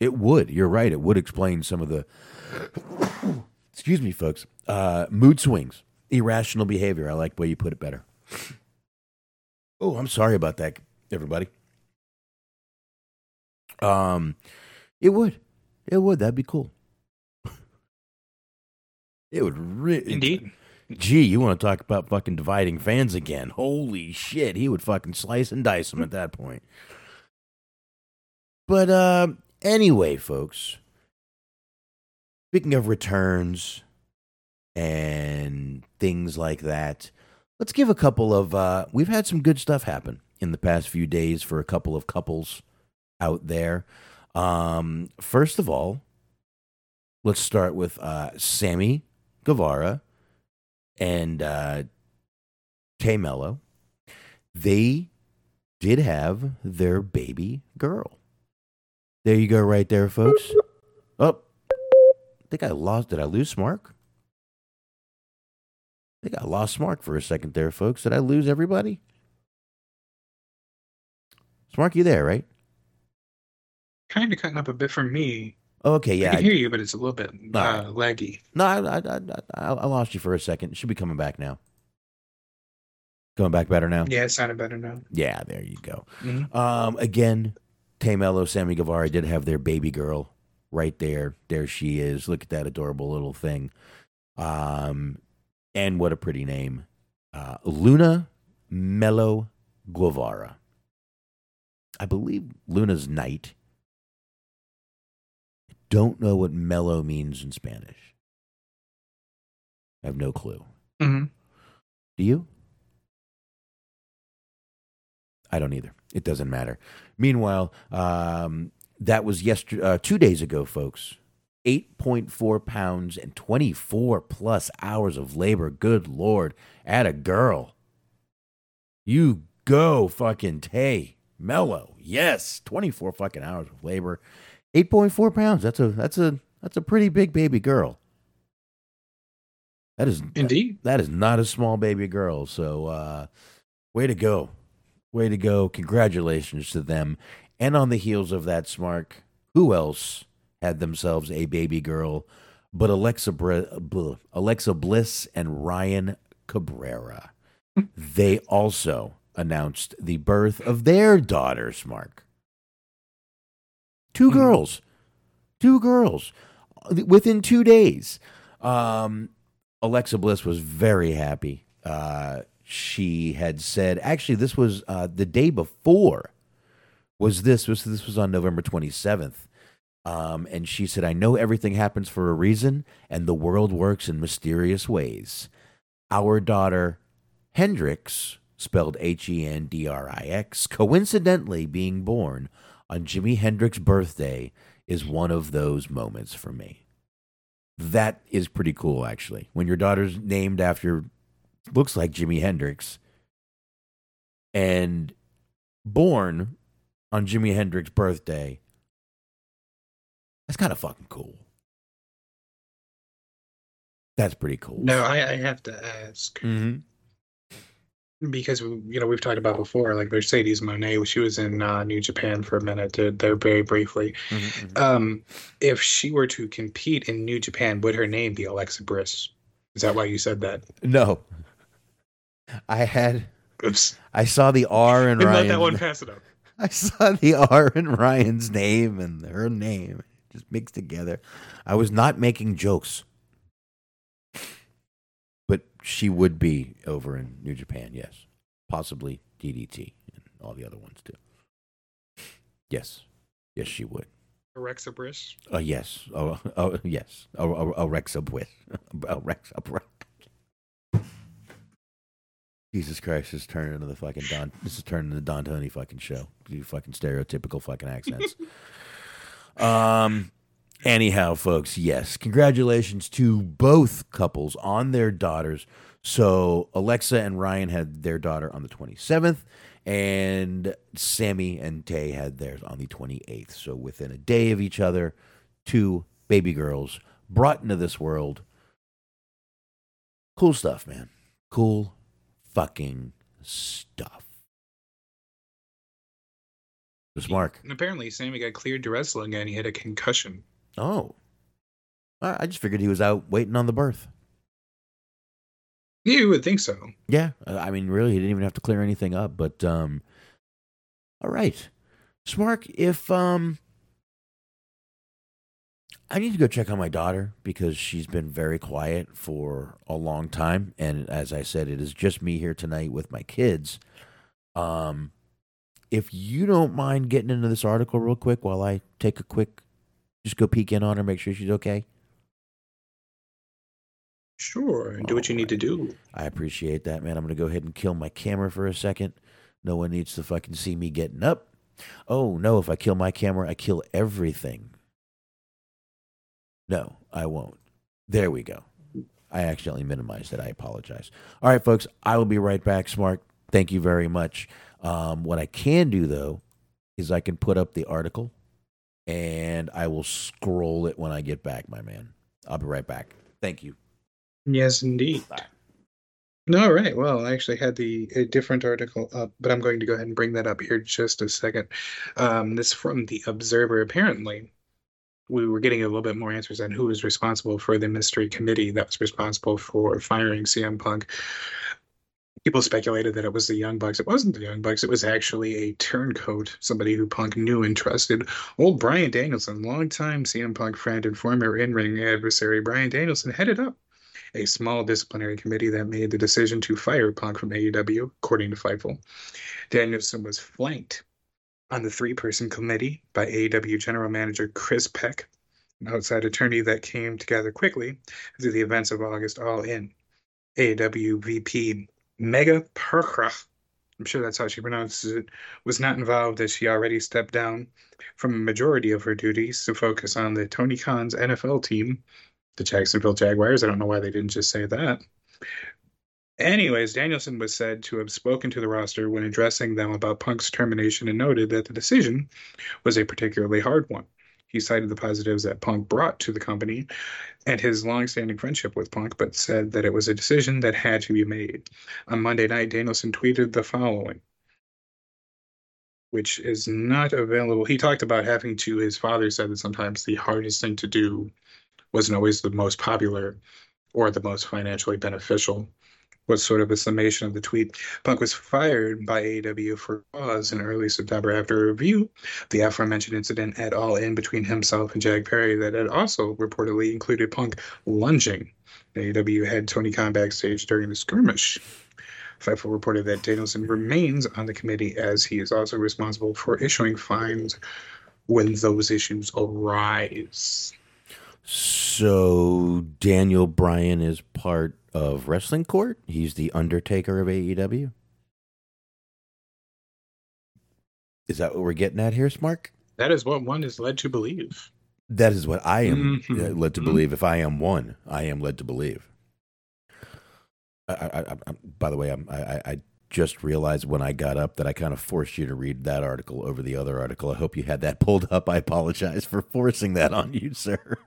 It would. You're right. It would explain some of the excuse me, folks. Uh mood swings. Irrational behavior. I like the way you put it better. Oh, I'm sorry about that, everybody. Um it would. It would. That'd be cool. It would really Indeed. Gee, you want to talk about fucking dividing fans again? Holy shit, he would fucking slice and dice them at that point. But uh, anyway, folks. Speaking of returns and things like that, let's give a couple of. Uh, we've had some good stuff happen in the past few days for a couple of couples out there. Um, first of all, let's start with uh, Sammy Guevara and uh, Tay Melo. They did have their baby girl. There you go, right there, folks. Oh, I think I lost. Did I lose Smark? I think I lost Smark for a second there, folks. Did I lose everybody? Smark, you there, right? Kind of cutting up a bit for me. Okay, I yeah. can I- hear you, but it's a little bit uh, laggy. No, I, I, I, I lost you for a second. It should be coming back now. Coming back better now? Yeah, it sounded better now. Yeah, there you go. Mhm. Um, again, Tay Melo, Sammy Guevara did have their baby girl right there. There she is. Look at that adorable little thing. Um, and what a pretty name. Uh, Luna Melo Guevara. I believe Luna's knight. Don't know what mellow means in Spanish. I have no clue. Mhm. Do you? I don't either. It doesn't matter. Meanwhile, um, that was yesterday, uh, two days ago, folks. 8.4 pounds and 24 plus hours of labor. Good Lord. At a girl. You go, fucking Tay. Melo. Yes. 24 fucking hours of labor. 8.4 pounds. That's a, that's a, that's a pretty big baby girl. That is, Indeed. that is not a small baby girl. So, uh, way to go. Way to go. Congratulations to them. And on the heels of that, Smark, who else had themselves a baby girl but Alexa, Br- Alexa Bliss and Ryan Cabrera? they also announced the birth of their daughter, Smark. Two Mhm. girls. Two girls. Within two days. Um, Alexa Bliss was very happy. Uh, she had said, actually, this was uh, the day before. Was this was this was on November twenty seventh, um, and she said, "I know everything happens for a reason, and the world works in mysterious ways." Our daughter Hendrix, spelled H E N D R I X, coincidentally being born on Jimi Hendrix's birthday, is one of those moments for me. That is pretty cool actually. When your daughter's named after looks like jimi hendrix and born on jimi hendrix's birthday that's kind of fucking cool. That's pretty cool. No, I, I have to ask. Mm-hmm. Because you know we've talked about before, like Mercedes Moné. She was in uh, New Japan for a minute there very briefly. Mm-hmm. Um, if she were to compete in New Japan, would her name be Alexa Bliss? Is that why you said that? no i had Oops. i saw the r in Didn't let that one pass it up. I saw the R in Ryan's name and her name just mixed together. I was not making jokes. She would be over in New Japan. Yes, possibly DDT and all the other ones too. Yes, yes, she would. Alexa Bliss. Uh, yes. Oh, oh yes. Oh, Bliss. Oh, Rex Jesus Christ, this is turning into the fucking Don. This is turning into the Don Tony fucking show. You fucking stereotypical fucking accents. um. Anyhow, folks, yes, congratulations to both couples on their daughters. So Alexa and Ryan had their daughter on the 27th, and Sammy and Tay had theirs on the 28th. So within a day of each other, two baby girls brought into this world. Cool stuff, man. Cool fucking stuff. This Mark. And apparently, Sammy got cleared to wrestle again. He had a concussion. Oh. I just figured he was out waiting on the birth. You would think so. Yeah, uh, I mean, really, he didn't even have to clear anything up. But um, all right, Smark. If um, I need to go check on my daughter because she's been very quiet for a long time, and as I said, it is just me here tonight with my kids. Um, if you don't mind getting into this article real quick while I take a quick, just go peek in on her, make sure she's okay. Sure. And do what you need to do. I appreciate that, man. I'm going to go ahead and kill my camera for a second. No one needs to fucking see me getting up. Oh, no, if I kill my camera, I kill everything. No, I won't. There we go. I accidentally minimized it. I apologize. All right, folks, I will be right back. Smark. Thank you very much. Um, what I can do, though, is I can put up the article and I will scroll it when I get back, my man. I'll be right back. Thank you. Yes, indeed. All right. Well, I actually had the a different article up, but I'm going to go ahead and bring that up here just a second. Um, this from the Observer. Apparently, we were getting a little bit more answers on who was responsible for the mystery committee that was responsible for firing CM Punk. People speculated that it was the Young Bucks. It wasn't the Young Bucks. It was actually a turncoat, somebody who Punk knew and trusted. Old Bryan Danielson, longtime CM Punk friend and former in-ring adversary, Bryan Danielson headed up a small disciplinary committee that made the decision to fire Punk from AEW, according to Fightful. Danielson was flanked on the three person committee by AEW General Manager Chris Peck, an outside attorney that came together quickly after the events of August All In. AEW VP Mega Perkra, I'm sure that's how she pronounces it, was not involved as she already stepped down from a majority of her duties to focus on the Tony Khan's NFL team the Jacksonville Jaguars. I don't know why they didn't just say that. Anyways, Danielson was said to have spoken to the roster when addressing them about Punk's termination and noted that the decision was a particularly hard one. He cited the positives that Punk brought to the company and his long-standing friendship with Punk, but said that it was a decision that had to be made. On Monday night, Danielson tweeted the following which is not available. He talked about having to, his father said that sometimes the hardest thing to do wasn't always the most popular or the most financially beneficial was sort of a summation of the tweet. Punk was fired by AEW for cause in early September after a review the aforementioned incident at All In between himself and Jack Perry that had also reportedly included Punk lunging AEW head Tony Khan backstage during the skirmish. Fightful reported that Danielson remains on the committee as he is also responsible for issuing fines when those issues arise. So Daniel Bryan is part of Wrestling Court. He's the Undertaker of AEW. Is that what we're getting at here, Smark? That is what one is led to believe. That is what I am uh, led to Mhm. believe. If I am one, I am led to believe. I, I, I, by the way, I'm, I just realized when I got up that I kind of forced you to read that article over the other article. I hope you had that pulled up. I apologize for forcing that on you, sir.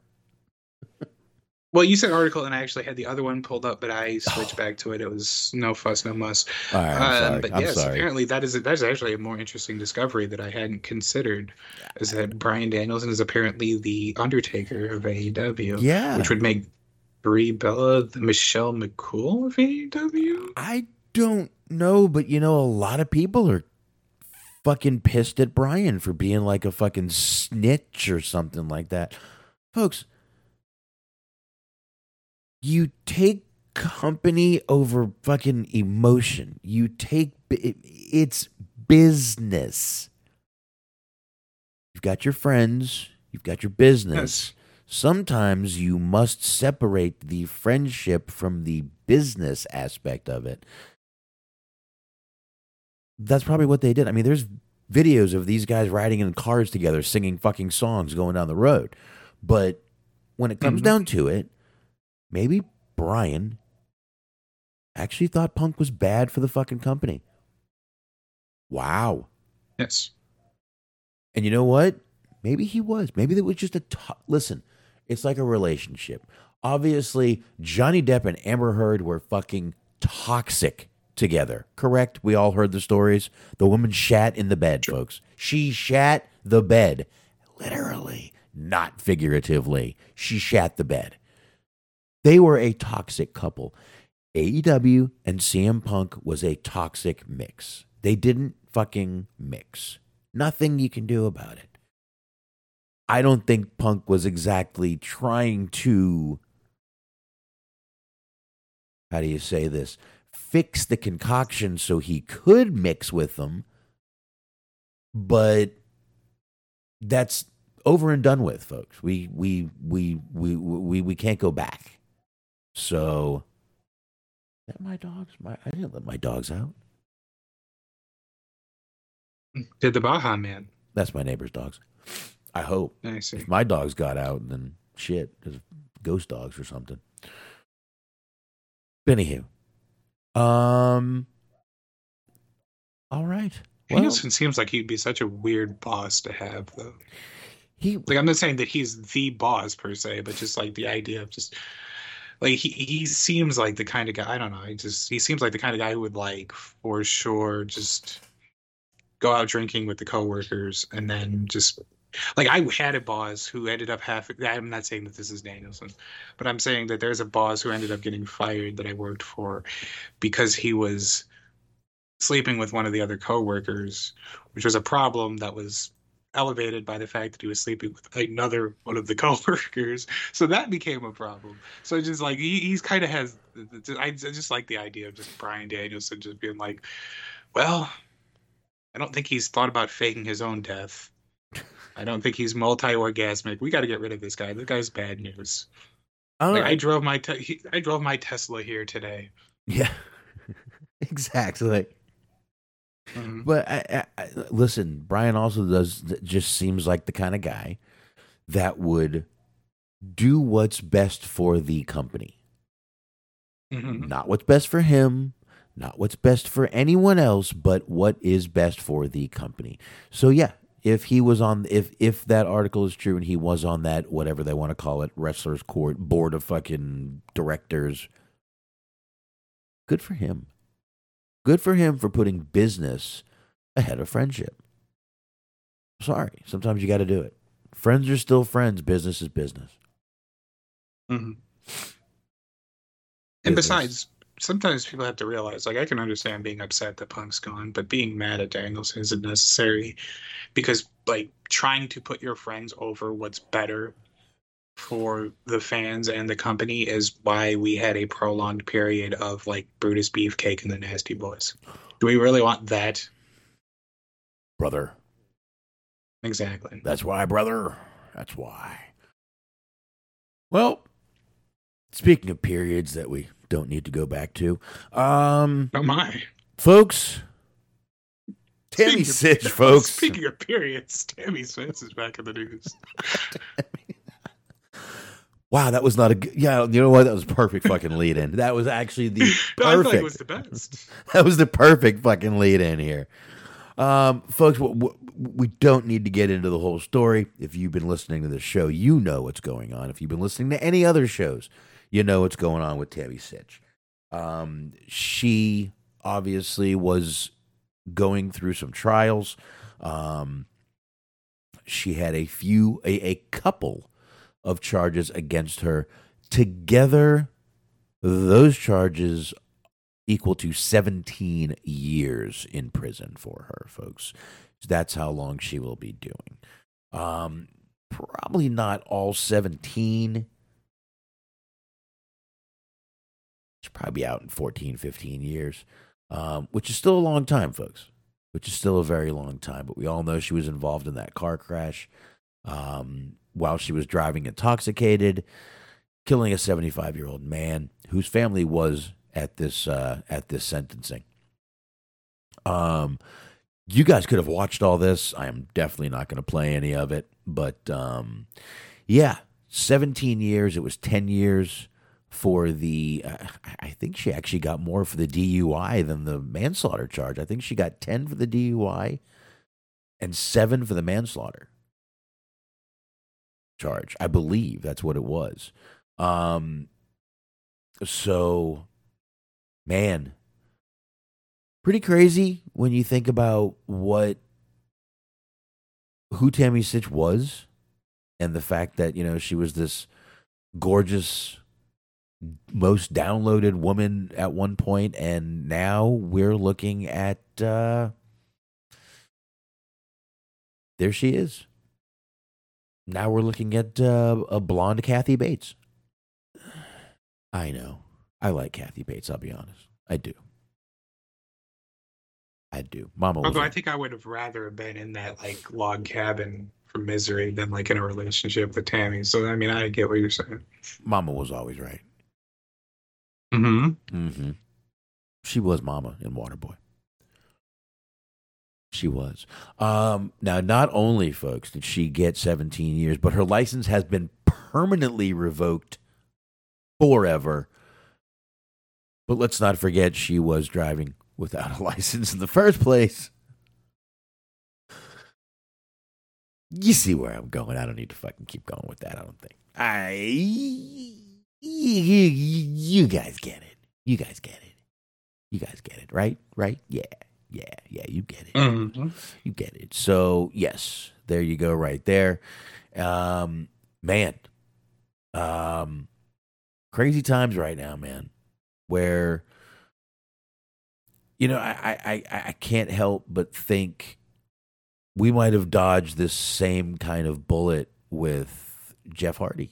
Well, you said article, and I actually had the other one pulled up, but I switched back to it. It was no fuss, no muss. All right, I'm Um, but I'm yes, sorry. apparently that is that is actually a more interesting discovery that I hadn't considered. Is that Bryan Danielson is apparently the Undertaker of AEW, Yeah. which would make Brie Bella the Michelle McCool of AEW. I don't know, but you know, a lot of people are fucking pissed at Bryan for being like a fucking snitch or something like that. Folks, you take company over fucking emotion. You take it's business. You've got your friends, you've got your business. Yes. Sometimes you must separate the friendship from the business aspect of it. That's probably what they did. I mean, there's videos of these guys riding in cars together, singing fucking songs going down the road. But when it comes Mhm. down to it, maybe Bryan actually thought Punk was bad for the fucking company. Wow. Yes. And you know what? Maybe he was. Maybe it was just a listen. It's like a relationship. Obviously, Johnny Depp and Amber Heard were fucking toxic together. Correct? We all heard the stories. The woman shat in the bed, folks. She shat the bed, literally, not figuratively. She shat the bed. They were a toxic couple. AEW and CM Punk was a toxic mix. They didn't fucking mix. Nothing you can do about it. I don't think Punk was exactly trying to, how do you say this, fix the concoction so he could mix with them. But that's over and done with, folks. We we we we we we can't go back. So that my dogs. My I didn't let my dogs out. Did the Baha Men? That's my neighbor's dogs. I hope. I see. If my dogs got out, then shit, there's ghost dogs or something. Anywho, um, all right. Well, Danielson seems like he'd be such a weird boss to have, though. he Like I'm not saying that he's the boss per se, but just like the idea of just like he he seems like the kind of guy. I don't know. He just he seems like the kind of guy who would like for sure just go out drinking with the coworkers and then just like I had a boss who ended up having. I'm not saying that this is Danielson, but I'm saying that there's a boss who ended up getting fired that I worked for because he was sleeping with one of the other coworkers, which was a problem that was elevated by the fact that he was sleeping with another one of the coworkers. So that became a problem. So just like he, he's kind of has, I just like the idea of just Bryan Danielson just being like, well, I don't think he's thought about faking his own death. I don't think he's multi-orgasmic. We got to get rid of this guy. This guy's bad news. Oh, I Like I drove my te- he, I drove my Tesla here today. yeah, exactly. Mhm. But I, I, I, listen, Bryan also does just seems like the kind of guy that would do what's best for the company, Mhm. not what's best for him, not what's best for anyone else, but what is best for the company. So yeah, if he was on, if if that article is true and he was on that whatever they want to call it, wrestlers court board of fucking directors, good for him. Good for him for putting business ahead of friendship. Sorry, sometimes you got to do it. Friends are still friends. Business is business. Mm-hmm. And besides, sometimes people have to realize, like, I can understand being upset that Punk's gone, but being mad at Danielson isn't necessary because, like, trying to put your friends over what's better for the fans and the company is why we had a prolonged period of, like, Brutus Beefcake and the Nasty Boys. Do we really want that? Brother. Exactly. That's why, brother. That's why. Well, speaking of periods that we don't need to go back to, um, Oh, my. folks, Tammy Sytch, folks. Speaking of periods, Tammy Sytch is back in the news. Wow, that was not a good. Yeah, you know what? That was perfect fucking lead in. That was actually the No, I feel like it was the best. that was the perfect fucking lead in here. Um, folks, w- w- we don't need to get into the whole story. If you've been listening to this show, you know what's going on. If you've been listening to any other shows, you know what's going on with Tammy Sytch. Um, she obviously was going through some trials. Um, she had a few, a, a couple of charges against her. Together, those charges equal to 17 years in prison for her, folks. That's how long she will be doing. Um, probably not all 17. She'll probably be out in 14, 15 years, um, which is still a long time, folks. Which is still a very long time. But we all know she was involved in that car crash um, while she was driving intoxicated, killing a 75 year old man whose family was at this uh, at this sentencing. Um, you guys could have watched all this. I am definitely not going to play any of it, but um, yeah, 17 years. It was 10 years for the. Uh, I think she actually got more for the DUI than the manslaughter charge. I think she got 10 for the DUI and seven for the manslaughter charge. I believe that's what it was. Um, so, man, pretty crazy when you think about what who Tammy Sytch was and the fact that, you know, she was this gorgeous most downloaded woman at one point and now we're looking at uh there she is. Now we're looking at uh, a blonde Kathy Bates. I know. I like Kathy Bates, I'll be honest. I do. I do. Mama was Although I think I would have rather been in that like log cabin for misery than like in a relationship with Tammy. So I mean, I get what you're saying. Mama was always right. Mm-hmm. Mm-hmm. She was Mama in Waterboy. She was. Um, now, not only, folks, did she get 17 years, but her license has been permanently revoked forever. But let's not forget she was driving without a license in the first place. You see where I'm going. I don't need to fucking keep going with that. I don't think. I you, you, you guys get it. You guys get it. You guys get it, right? Right? Yeah. Yeah. Yeah, you get it. Mm-hmm. You get it. So, yes, there you go right there. Um man. Um crazy times right now, man. Where you know, I I I, I can't help but think we might have dodged this same kind of bullet with Jeff Hardy.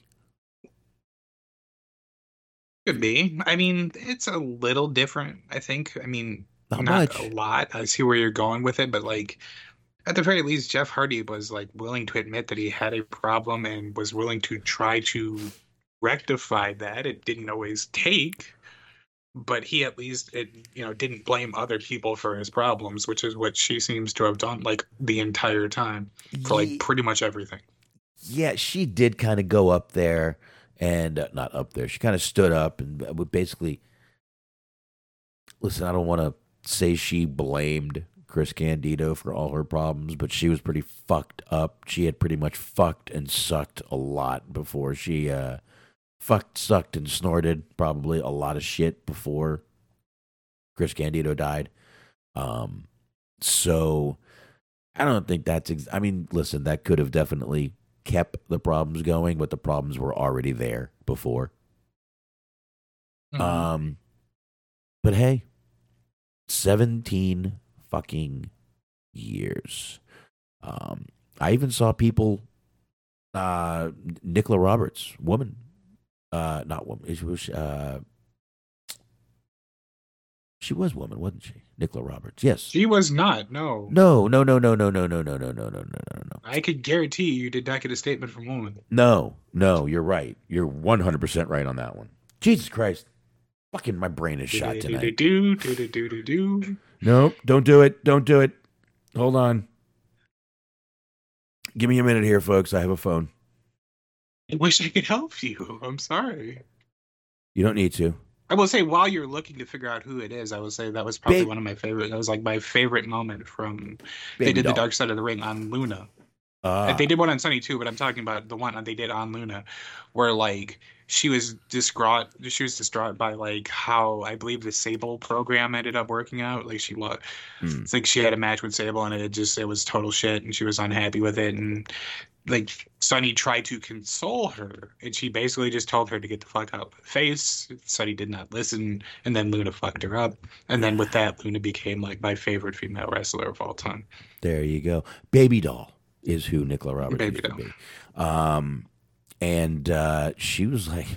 Could be. I mean, it's a little different. I think. I mean, Not, not much. a lot. I see where you're going with it, but like at the very least, Jeff Hardy was like willing to admit that he had a problem and was willing to try to rectify that. It didn't always take, but he at least it you know didn't blame other people for his problems, which is what she seems to have done like the entire time for like pretty much everything. yeah, she did kind of go up there and uh, not up there. She kind of stood up and uh, basically listen. I don't want to say she blamed Chris Candido for all her problems, but she was pretty fucked up. She had pretty much fucked and sucked a lot before she uh, fucked, sucked, and snorted probably a lot of shit before Chris Candido died. Um, so I don't think that's. Ex- I mean, listen, that could have definitely kept the problems going, but the problems were already there before. Mm-hmm. Um, but hey, seventeen fucking years. Um, I even saw people. Uh, Nickla Roberts, woman, uh, not woman. She was. Uh, she was woman, wasn't she? Nickla Roberts. Yes. she was not. No. No, no, no, no, no, no, no, no, no, no, no, no, no, no. I could guarantee you did not get a statement from woman. No, no, you're right. You're 100% right on that one. Jesus Christ. Fucking my brain is shot tonight. Do do. Nope, don't do it. Don't do it. Hold on. Give me a minute here, folks. I have a phone. I wish I could help you. I'm sorry. You don't need to. I will say while you're looking to figure out who it is, I will say that was probably one of my favorite. That was like my favorite moment from they did the Dark Side of the Ring on Luna. Ah, they did one on Sunny too, but I'm talking about the one they did on Luna, where like she was distraught. She was distraught by like how I believe the Sable program ended up working out. Like she was, Hmm. it's like she had a match with Sable and it just it was total shit, and she was unhappy with it, and like Sunny tried to console her, and she basically just told her to get the fuck out of the face. Sunny did not listen, and then Luna fucked her up, and then with that, Luna became like my favorite female wrestler of all time. There you go. Baby doll is who Nickla Roberts Baby used to be. Um, and uh, she was like,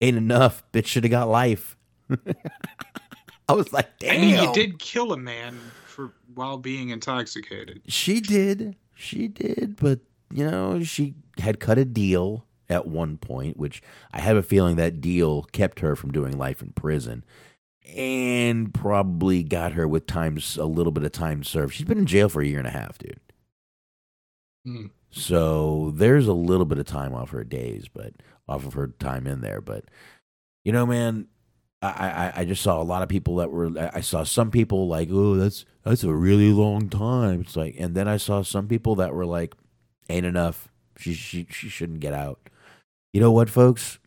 "Ain't enough. Bitch should have got life." I was like, "Damn!" I mean, you did kill a man for while being intoxicated. She did. She did. But, you know, she had cut a deal at one point, which I have a feeling that deal kept her from doing life in prison and probably got her with times a little bit of time served. She's been in jail for a year and a half, dude. Hmm. So there's a little bit of time off her days, but off of her time in there. But you know, man, I, I, I just saw a lot of people that were. I saw some people like, oh, that's that's a really long time. It's like, and then I saw some people that were like, ain't enough. She she she shouldn't get out. You know what, folks?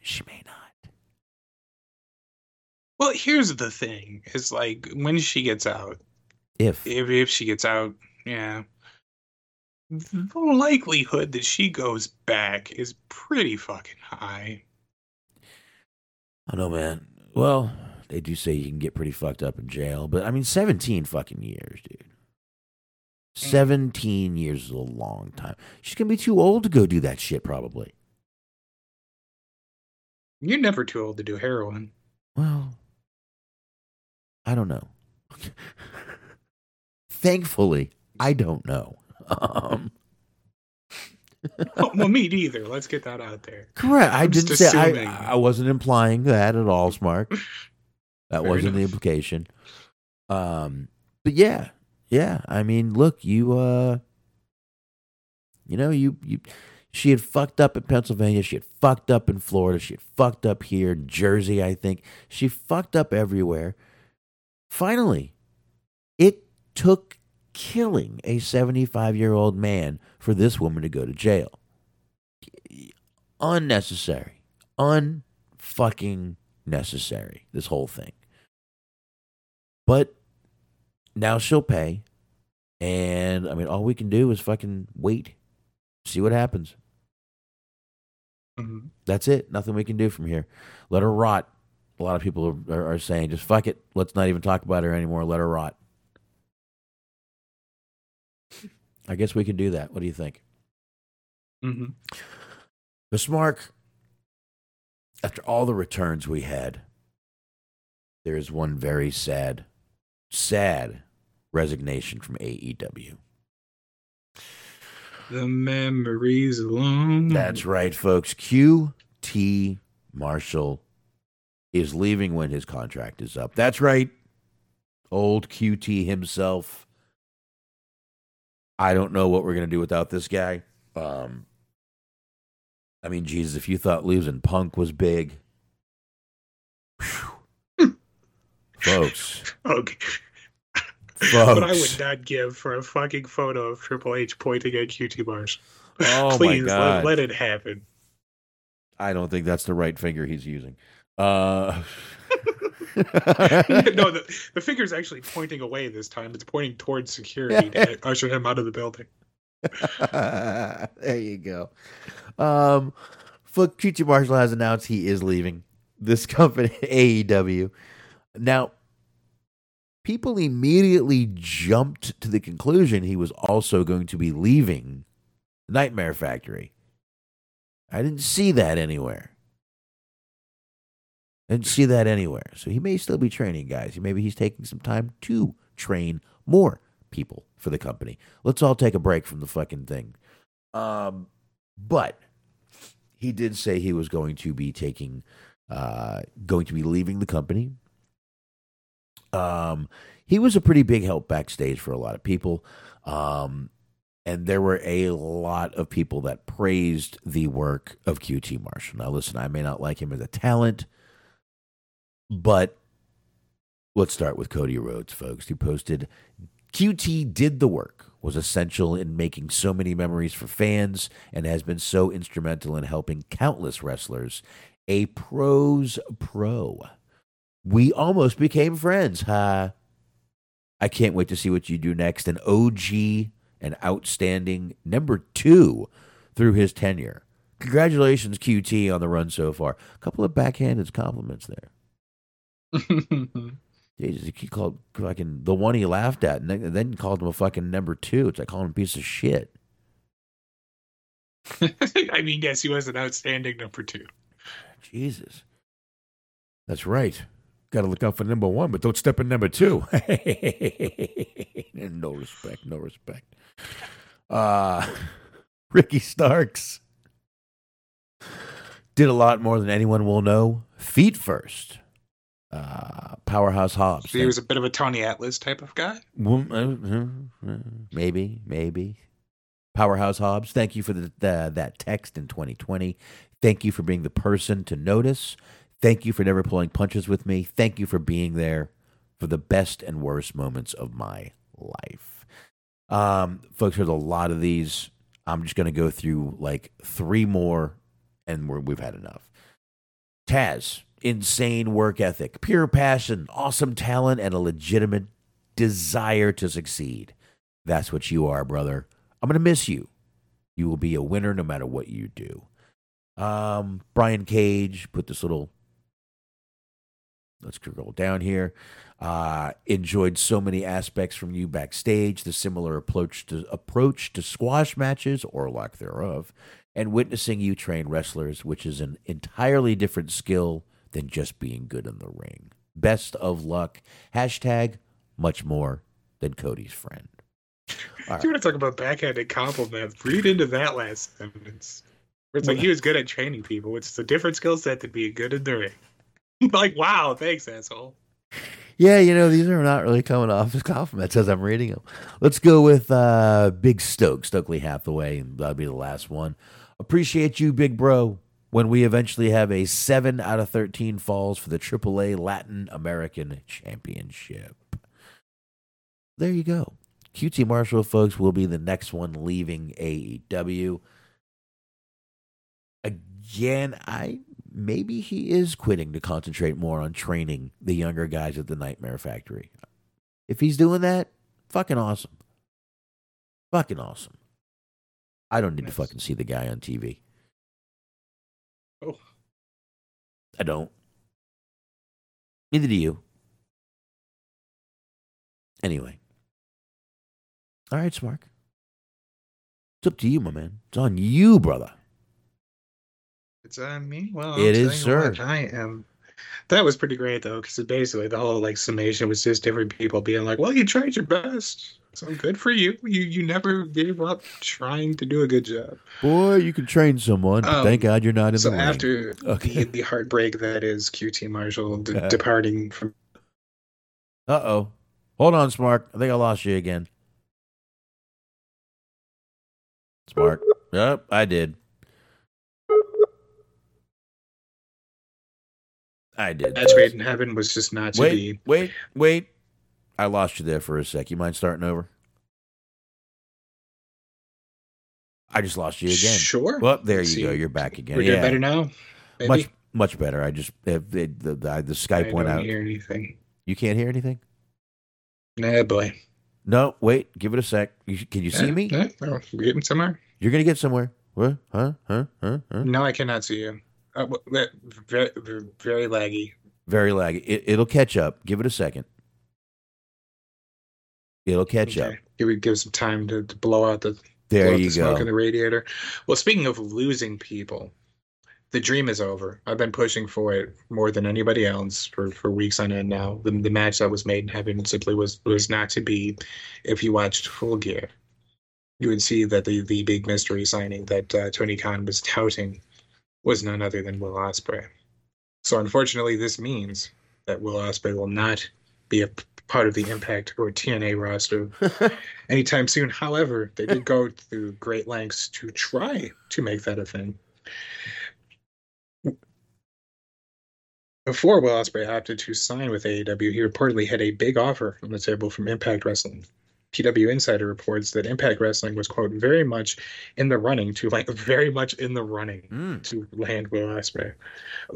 She may not. Well, here's the thing: is like when she gets out, If if if she gets out, yeah, the likelihood that she goes back is pretty fucking high. I know, man. Well, they do say you can get pretty fucked up in jail, but I mean, seventeen fucking years, dude. Seventeen years is a long time. She's gonna be too old to go do that shit, probably. You're never too old to do heroin. Well, I don't know. Thankfully, I don't know. Um, well, me neither. Let's get that out there. correct. I I'm just didn't say. I, I wasn't implying that at all, Smark. That Fair wasn't the implication. Um, but yeah, yeah. I mean, look, you uh, you know, you you. She had fucked up in Pennsylvania. She had fucked up in Florida. She had fucked up here, Jersey. I think she fucked up everywhere. Finally, it took killing a seventy-five-year-old man for this woman to go to jail. Unnecessary, unfucking necessary. This whole thing. But now she'll pay. And I mean, all we can do is fucking wait, see what happens. Mhm. That's it. Nothing we can do from here. Let her rot. A lot of people are, are saying, just fuck it. Let's not even talk about her anymore. Let her rot. I guess we can do that. What do you think? Mhm. Miss Mark, after all the returns we had, there is one very sad, sad resignation from AEW. The memories alone. That's right, folks. QT Marshall is leaving when his contract is up. That's right. Old QT himself. I don't know what we're going to do without this guy. Um, I mean, Jesus, if you thought losing Punk was big, folks, Okay. folks. But I would not give for a fucking photo of Triple H pointing at QT Mars. Oh Please my God. Let, let it happen. I don't think that's the right finger he's using. Uh, no, the, the finger's actually pointing away this time. It's pointing towards security to usher him out of the building. there you go. Um, Foot QT Marshall has announced he is leaving this company, AEW. Now, people immediately jumped to the conclusion he was also going to be leaving Nightmare Factory. I didn't see that anywhere. Didn't see that anywhere. So he may still be training guys. Maybe he's taking some time to train more people for the company. Let's all take a break from the fucking thing. Um, but he did say he was going to be taking, uh, going to be leaving the company. Um, he was a pretty big help backstage for a lot of people. Um, and there were a lot of people that praised the work of QT Marshall. Now, listen, I may not like him as a talent, but let's start with Cody Rhodes, folks. He posted QT did the work, was essential in making so many memories for fans, and has been so instrumental in helping countless wrestlers. A pro's pro. We almost became friends, huh? I can't wait to see what you do next. An OG and outstanding number two through his tenure. Congratulations, QT, on the run so far. A couple of backhanded compliments there. Jesus, he called fucking the one he laughed at, and then, called him a fucking number two. It's like calling him a piece of shit. I mean, yes, he was an outstanding number two. Jesus, that's right. got to look out for number one, but don't step in number two. no respect, no respect. Uh, Ricky Starks did a lot more than anyone will know. Feet first. Uh, Powerhouse Hobbs. He was a bit of a Tony Atlas type of guy. Uh, uh, uh, Maybe, maybe. Powerhouse Hobbs, thank you for the, the, that text in 2020. Thank you for being the person to notice. Thank you for never pulling punches with me. Thank you for being there for the best and worst moments of my life. Um, folks, there's a lot of these. I'm just going to go through like three more, and we're, we've had enough. Taz, insane work ethic, pure passion, awesome talent, and a legitimate desire to succeed. That's what you are, brother. I'm going to miss you. You will be a winner no matter what you do. Um, Brian Cage put this little. Let's scroll down here. Uh, enjoyed so many aspects from you backstage, the similar approach to approach to squash matches or lack thereof, and witnessing you train wrestlers, which is an entirely different skill than just being good in the ring. Best of luck. Hashtag much more than Cody's friend. All right. You want to talk about backhanded compliments? Read into that last sentence. It's like he was good at training people. It's a different skill set to be good in the ring. like, wow, thanks, asshole. Yeah, you know, these are not really coming off as compliments as I'm reading them. Let's go with uh, Big Stoke, Stokely Hathaway, and that'll be the last one. Appreciate you, big bro, when we eventually have a 7 out of 13 falls for the AAA Latin American Championship. There you go. QT Marshall, folks, will be the next one leaving AEW. Again, I maybe he is quitting to concentrate more on training the younger guys at the Nightmare Factory. If he's doing that, fucking awesome. Fucking awesome. I don't need nice. to fucking see the guy on TV. I don't. Neither do you. Anyway. All right, Smark. It's up to you, my man. It's on you, brother. It's on me. Well, it is, sir. What, I am. That was pretty great though, because basically the whole like summation was just different people being like, "Well, you tried your best, so good for you. You you never gave up trying to do a good job." Boy, you can train someone. Um, thank God you're not in so the So after okay. the, the heartbreak that is QT Marshall d- uh, departing from. Uh oh, hold on, Smark. I think I lost you again. Smark. Yep, I did. I did. That's made in heaven was just not to wait, be. Wait, wait. I lost you there for a sec. You mind starting over? I just lost you again. Sure. Well, there you go. You're back again. We're yeah. better now. Maybe? Much, much better. I just it, it, the, the the Skype I went don't out. Hear anything? You can't hear anything. Nah, boy. No, wait. Give it a sec. You, can you see eh, me? Uh, oh, we're getting somewhere. You're gonna get somewhere. What? Huh? Huh? Huh? huh? No, I cannot see you. Uh, very, very laggy. Very laggy. It, it'll catch up. Give it a second. It'll catch Okay. up. Give it give some time to, to blow out the There blow you the smoke go. in the radiator. Well, speaking of losing people, the dream is over. I've been pushing for it more than anybody else for, for weeks on end now. The, the match that was made in heaven simply was was not to be. If you watched Full Gear, you would see that the the big mystery signing that uh, Tony Khan was touting was none other than Will Ospreay. So unfortunately, this means that Will Ospreay will not be a part of the Impact or TNA roster anytime soon. However, they did go through great lengths to try to make that a thing. Before Will Ospreay opted to sign with AEW, he reportedly had a big offer on the table from Impact Wrestling. PW Insider reports that Impact Wrestling was quote very much in the running to like very much in the running Mm. to land Will Ospreay,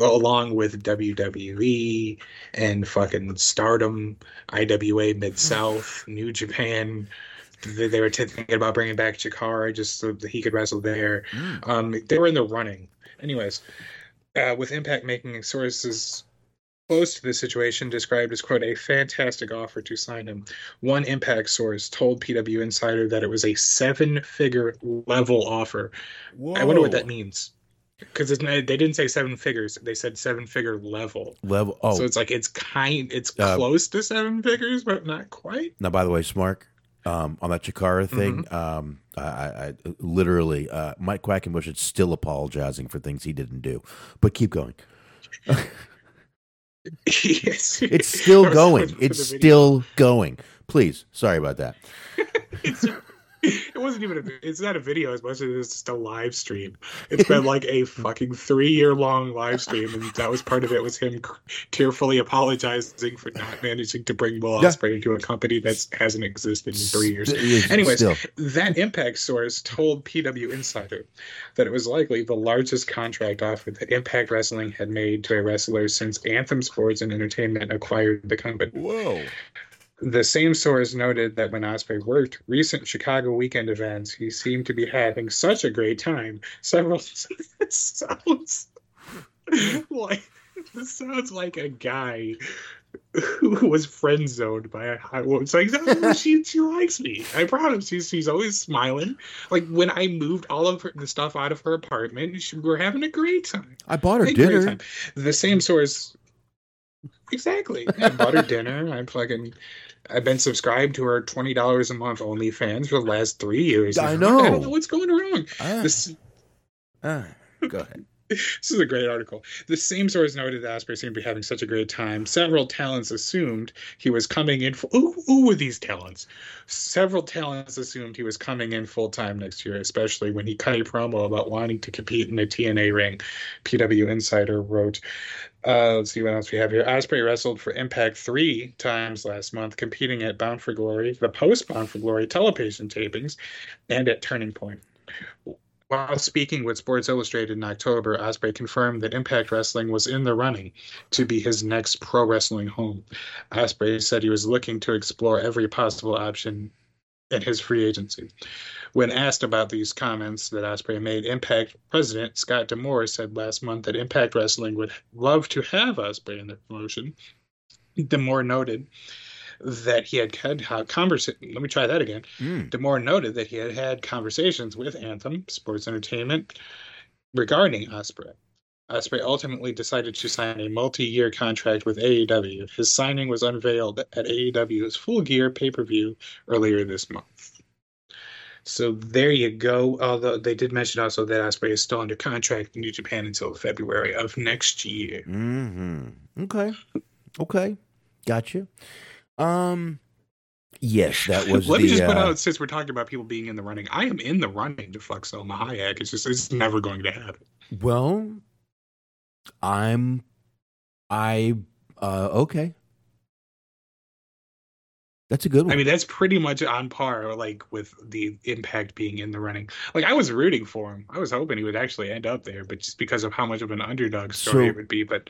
along with WWE and fucking Stardom, IWA Mid South, New Japan. They, they were t- thinking about bringing back Chikara just so that he could wrestle there. Mm. Um, they were in the running. Anyways, uh, with Impact making sources close to the situation described as quote a fantastic offer to sign him. One Impact source told PW Insider that it was a seven-figure level offer. Whoa. I wonder what that means. because they didn't say seven figures; they said seven figure level. Level. Oh, So it's like it's kind, it's Uh, close to seven figures, but not quite. now by the way, Smark, um, on that Chikara thing, Mm-hmm. um, I, I, I literally, uh, Mike Quackenbush is still apologizing for things he didn't do. But keep going. yes, It's still going. It's still going. Please, sorry about that. It's, it wasn't even. A, it's not a video as much as it's just a live stream. It's been like a fucking three year long live stream, and that was part of it. Was him tearfully apologizing for not managing to bring Will Yeah. Ospreay into a company that hasn't existed in three years. St- Anyways, still. that Impact source told PW Insider that it was likely the largest contract offer that Impact Wrestling had made to a wrestler since Anthem Sports and Entertainment acquired the company. Whoa. The same source noted that when Ospreay worked recent Chicago weekend events, he seemed to be having such a great time. Several sounds like this sounds like a guy who was friend zoned by a high woman. It's like she she likes me. I promise. She's she's always smiling. Like when I moved all of her, the stuff out of her apartment, she, we're having a great time. I bought her A dinner. The same source. Exactly. I bought her dinner. I'm fucking. I've been subscribed to her twenty dollars a month OnlyFans for the last three years. I know. I don't know what's going wrong. Ah, This ah, go ahead. This is a great article. The same source noted that Ospreay seemed to be having such a great time. Several talents assumed he was coming in. Full, who, who were these talents? Several talents assumed he was coming in full time next year, especially when he cut a promo about wanting to compete in the TNA ring. PW Insider wrote. Uh, let's see what else we have here. Ospreay wrestled for Impact three times last month, competing at Bound for Glory, the post Bound for Glory television tapings, and at Turning Point. While speaking with Sports Illustrated in October, Ospreay confirmed that Impact Wrestling was in the running to be his next pro wrestling home. Ospreay said he was looking to explore every possible option in his free agency. When asked about these comments that Ospreay made, Impact president Scott D'Amore said last month that Impact Wrestling would love to have Ospreay in the promotion. D'Amore noted that he had had conversation. Let me try that again. Mm. D'Amore noted that he had had conversations with Anthem Sports Entertainment regarding Ospreay. Ospreay ultimately decided to sign a multi-year contract with AEW. His signing was unveiled at AEW's Full Gear pay-per-view earlier this month. So there you go. Although they did mention also that Ospreay is still under contract in New Japan until February of next year. Mm-hmm. Okay. Okay. Gotcha. Um. Yes, that was Let the. me just put uh, out since we're talking about people being in the running. I am in the running to fuck Salma Hayek. It's just it's never going to happen. Well, I'm. I. Uh. Okay. That's a good one. I mean, that's pretty much on par, like with the impact being in the running. Like I was rooting for him. I was hoping he would actually end up there, but just because of how much of an underdog story So- it would be. But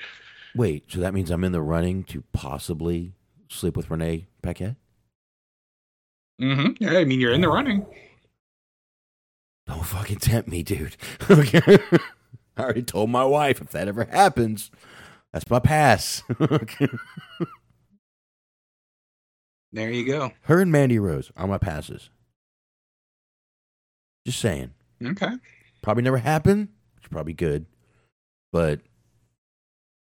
Wait. So that means I'm in the running to possibly sleep with Renee Paquette? Mhm. yeah, I mean, you're in the running. Don't fucking tempt me, dude. okay. I already told my wife if that ever happens, that's my pass. okay. There you go. Her and Mandy Rose are my passes. Just saying. Okay. Probably never happen. It's probably good, but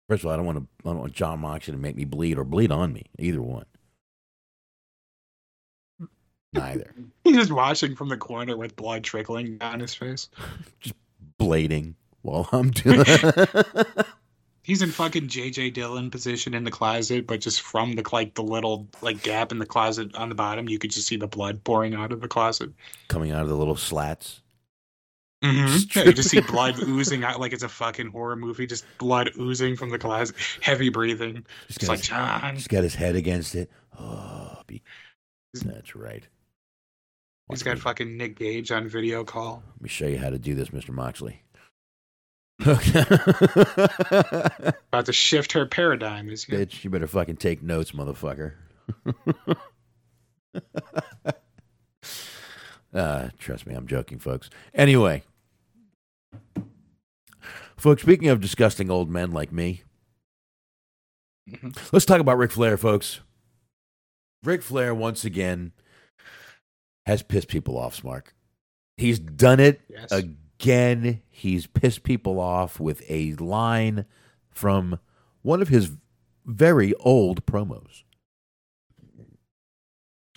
first of all, I don't want to. I don't want Jon Moxley to make me bleed or bleed on me. Either one. Neither. He's just watching from the corner with blood trickling down his face. Just blading while I'm doing. He's in fucking JJ Dillon position in the closet, but just from the like the little like gap in the closet on the bottom, you could just see the blood pouring out of the closet. Coming out of the little slats. Mm-hmm. Yeah, you just see blood oozing out like it's a fucking horror movie. Just blood oozing from the closet, heavy breathing. Just It's got, like his, John. just got his head against it. Oh, be, that's right. He's Watch got me- fucking Nick Gage on video call. Let me show you how to do this, Mr. Moxley. Okay. About to shift her paradigm. Is he? Bitch, you better fucking take notes, motherfucker. uh, trust me, I'm joking, folks. Anyway, folks, speaking of disgusting old men like me, Mhm. let's talk about Ric Flair, folks. Ric Flair, once again, has pissed people off, Smark. He's done it Yes. again. again, he's pissed people off with a line from one of his very old promos.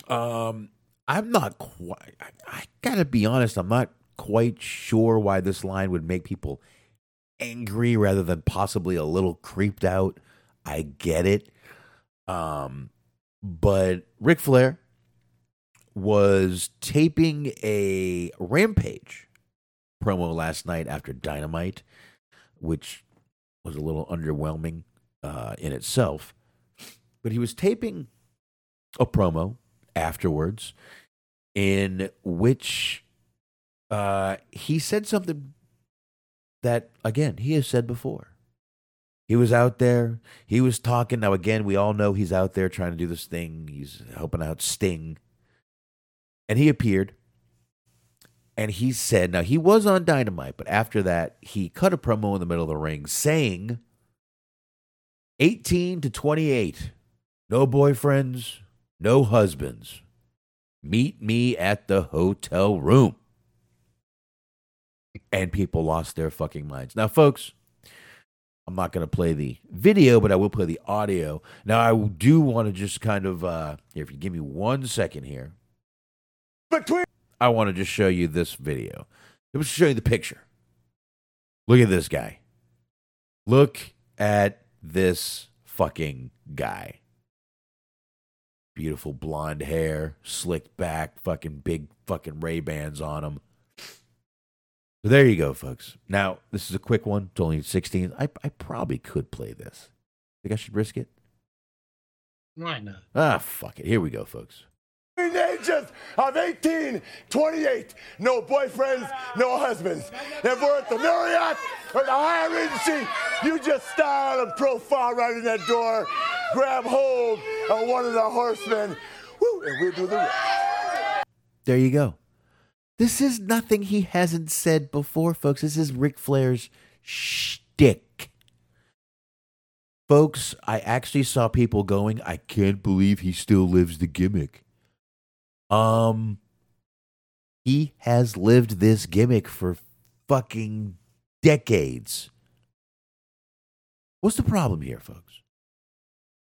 Um, I'm not quite. I, I gotta be honest. I'm not quite sure why this line would make people angry rather than possibly a little creeped out. I get it. Um, but Ric Flair was taping a Rampage promo last night after Dynamite, which was a little underwhelming uh, in itself. But he was taping a promo afterwards in which uh, he said something that, again, he has said before. He was out there. He was talking. Now, again, we all know he's out there trying to do this thing. He's helping out Sting. And he appeared. And he said, now he was on Dynamite, but after that, he cut a promo in the middle of the ring saying 18 to 28, no boyfriends, no husbands. Meet me at the hotel room. And people lost their fucking minds. Now, folks, I'm not going to play the video, but I will play the audio. Now, I do want to just kind of, uh, if you give me one second here, Between I want to just show you this video. Let me show you the picture. Look at this guy. Look at this fucking guy. Beautiful blonde hair, slicked back, fucking big fucking Ray Bans on him. So there you go, folks. Now, this is a quick one. It's only 16. I, I probably could play this. Think I should risk it? Why not? Ah, fuck it. Here we go, folks. the ages of 18, 28, no boyfriends, no husbands. If we're at the Marriott or the Hyatt Regency, you just style and profile right in that door, grab hold of one of the horsemen, woo, and we'll do the rest. There you go. This is nothing he hasn't said before, folks. This is Ric Flair's shtick. Folks, I actually saw people going, I can't believe he still lives the gimmick. Um, he has lived this gimmick for fucking decades. What's the problem here, folks?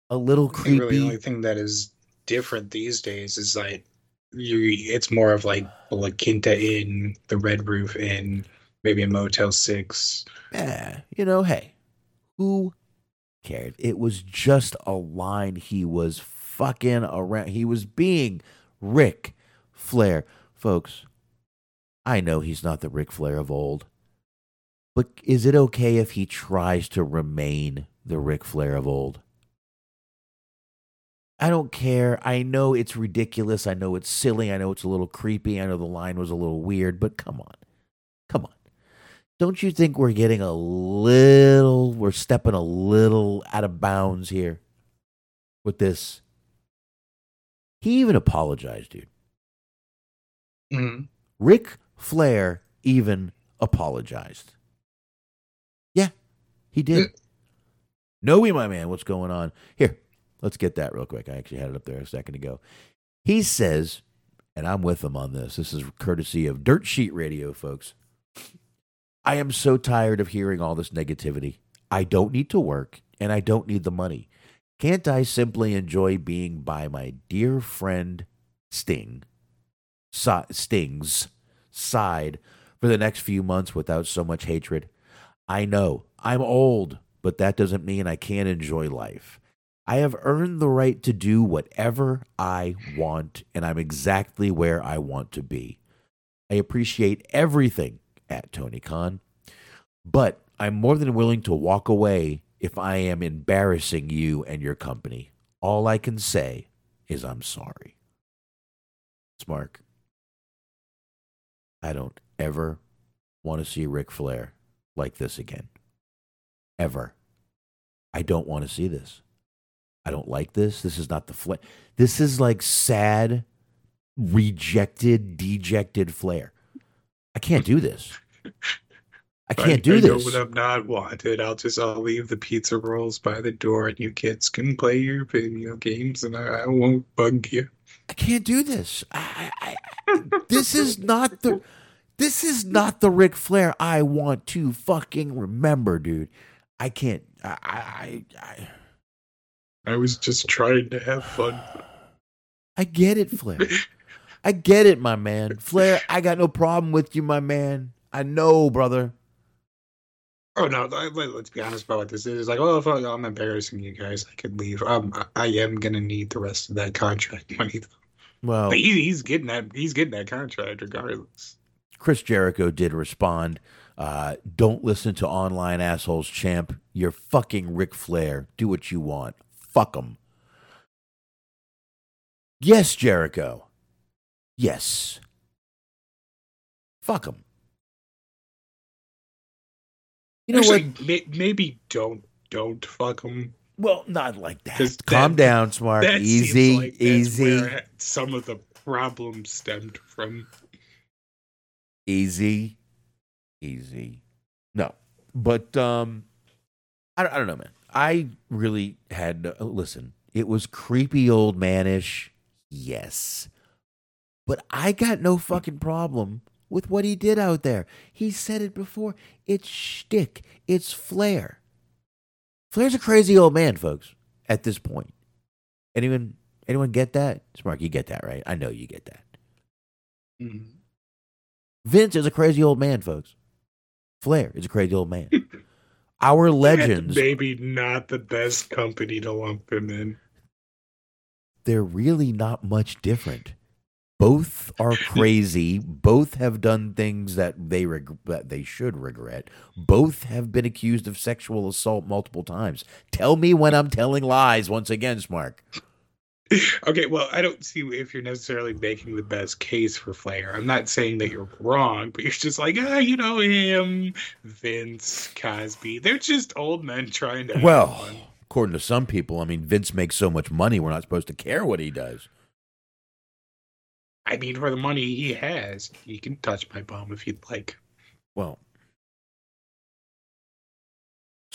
A little really the only thing that is different these days is like you it's more of like La Quinta Inn, the Red Roof Inn, maybe a Motel Six. Yeah, you know, hey, who cared? It was just a line he was fucking around. He was being Ric Flair. Folks, I know he's not the Ric Flair of old, but is it okay if he tries to remain the Ric Flair of old? I don't care. I know it's ridiculous. I know it's silly. I know it's a little creepy. I know the line was a little weird, but come on. Come on. Don't you think we're getting a little, we're stepping a little out of bounds here with this? He even apologized, dude. Mhm. Ric Flair even apologized. Yeah, he did. Noe, my man, what's going on? Here, let's get that real quick. I actually had it up there a second ago. He says, and I'm with him on this. This is courtesy of Dirt Sheet Radio, folks. I am so tired of hearing all this negativity. I don't need to work and I don't need the money. Can't I simply enjoy being by my dear friend Sting, Sting's side for the next few months without so much hatred? I know I'm old, but that doesn't mean I can't enjoy life. I have earned the right to do whatever I want, and I'm exactly where I want to be. I appreciate everything at Tony Khan, but I'm more than willing to walk away if I am embarrassing you and your company. All I can say is I'm sorry. Smark, I don't ever want to see Ric Flair like this again. Ever. I don't want to see this. I don't like this. This is not the Flair. This is like sad, rejected, dejected Flair. I can't do this. I can't do I know this. when I'm not wanted, I'll just I'll leave the pizza rolls by the door, and you kids can play your video games, and I, I won't bug you. I can't do this. I, I, I, this is not the. This is not the Ric Flair I want to fucking remember, dude. I can't. I. I. I, was just trying to have fun. I get it, Flair. I get it, my man. Flair, I got no problem with you, my man. I know, brother. Oh no! Let, us be honest about what this is. It's like, oh, I, I'm embarrassing you guys, I could leave. Um, I am gonna need the rest of that contract money. Though. Well, but he, he's getting that. He's getting that contract regardless. Chris Jericho did respond. Uh, don't listen to online assholes, champ. You're fucking Ric Flair. Do what you want. Fuck them. Yes, Jericho. Yes. Fuck them. You know Actually, what? May, maybe don't don't fuck them. Well, not like that. Calm that, down, smart. Easy, like easy. some of the problems stemmed from. Easy, easy. No, but um, I, I don't know, man. I really had to, listen. It was creepy old manish, yes, but I got no fucking problem with what he did out there. He said it before. It's shtick. It's Flair. Flair's a crazy old man, folks. At this point, anyone anyone get that? Smark, you get that, right? I know you get that. Mm-hmm. Vince is a crazy old man, folks. Flair is a crazy old man. Our legends, maybe not the best company to lump them in. They're really not much different. Both are crazy. Both have done things that they reg- that they should regret. Both have been accused of sexual assault multiple times. Tell me when I'm telling lies once again, Smark. okay, well, I don't see if you're necessarily making the best case for Flair. I'm not saying that you're wrong, but you're just like, ah, you know him, Vince, Cosby. They're just old men trying to. Well, according to some people, I mean, Vince makes so much money, we're not supposed to care what he does. I mean, for the money he has, he can touch my bum if you'd like. Well,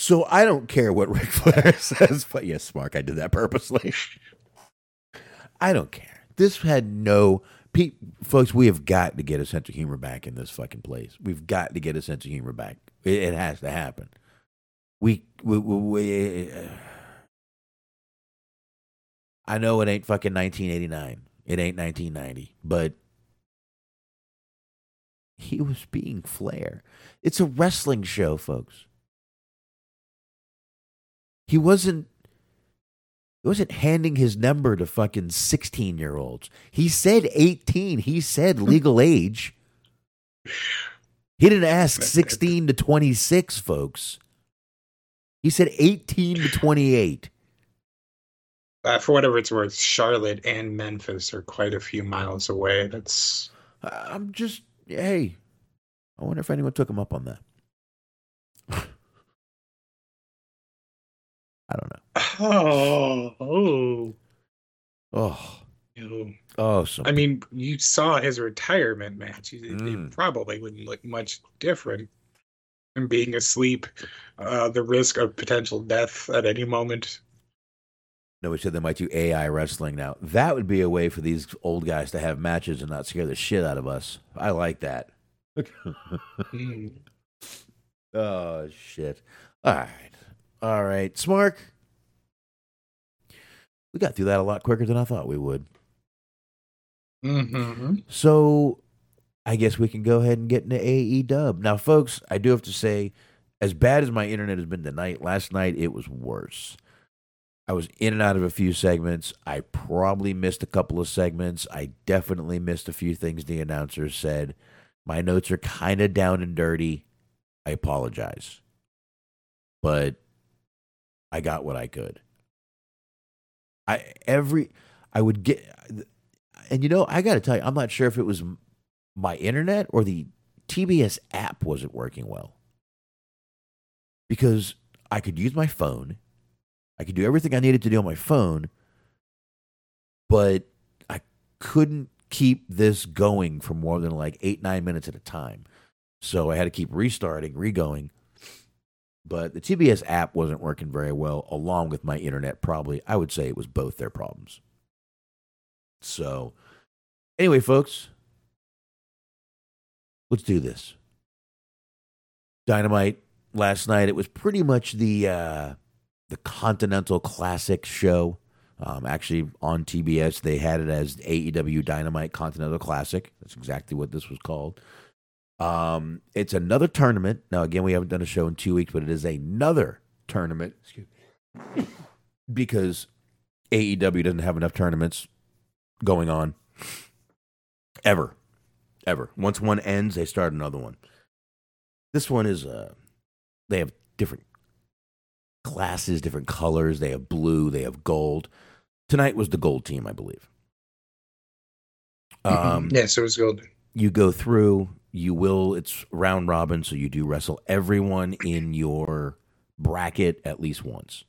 so I don't care what Ric Flair says, but yes, Mark, I did that purposely. I don't care. This had no. Pe- folks, we have got to get a sense of humor back in this fucking place. We've got to get a sense of humor back. It, it has to happen. We, we, we, we uh, I know it ain't fucking 1989. It ain't 1990, but he was being Flair. It's a wrestling show, folks. He wasn't he wasn't handing his number to fucking 16 year olds. He said 18. He said legal age. He didn't ask 16 to 26, folks. He said 18 to 28. Uh, for whatever it's worth, Charlotte and Memphis are quite a few miles away. That's. I'm just. Hey, I wonder if anyone took him up on that. I don't know. Oh, oh, oh, oh. So I mean, you saw his retirement match. It, mm. it probably wouldn't look much different. And being asleep, uh, the risk of potential death at any moment no, we said they might do AI wrestling now. That would be a way for these old guys to have matches and not scare the shit out of us. I like that. oh shit! All right, all right, Smark. We got through that a lot quicker than I thought we would. Mm-hmm. So, I guess we can go ahead and get into AE Dub now, folks. I do have to say, as bad as my internet has been tonight, last night it was worse. I was in and out of a few segments. I probably missed a couple of segments. I definitely missed a few things the announcers said. My notes are kind of down and dirty. I apologize. But I got what I could. I every I would get and you know, I got to tell you, I'm not sure if it was my internet or the TBS app wasn't working well. Because I could use my phone I could do everything I needed to do on my phone, but I couldn't keep this going for more than like eight, nine minutes at a time. So I had to keep restarting, regoing. But the TBS app wasn't working very well, along with my internet. Probably, I would say it was both their problems. So, anyway, folks, let's do this. Dynamite last night. It was pretty much the uh, the Continental Classic show. Um, actually, on TBS, they had it as AEW Dynamite Continental Classic. That's exactly what this was called. Um, it's another tournament. Now, again, we haven't done a show in two weeks, but it is another tournament. Excuse me. because AEW doesn't have enough tournaments going on ever, ever. Once one ends, they start another one. This one is uh, they have different classes, different colors. They have blue, they have gold. Tonight was the gold team, I believe. Um, yes, it was golden. You go through you will it's round robin so you do wrestle everyone in your bracket at least once.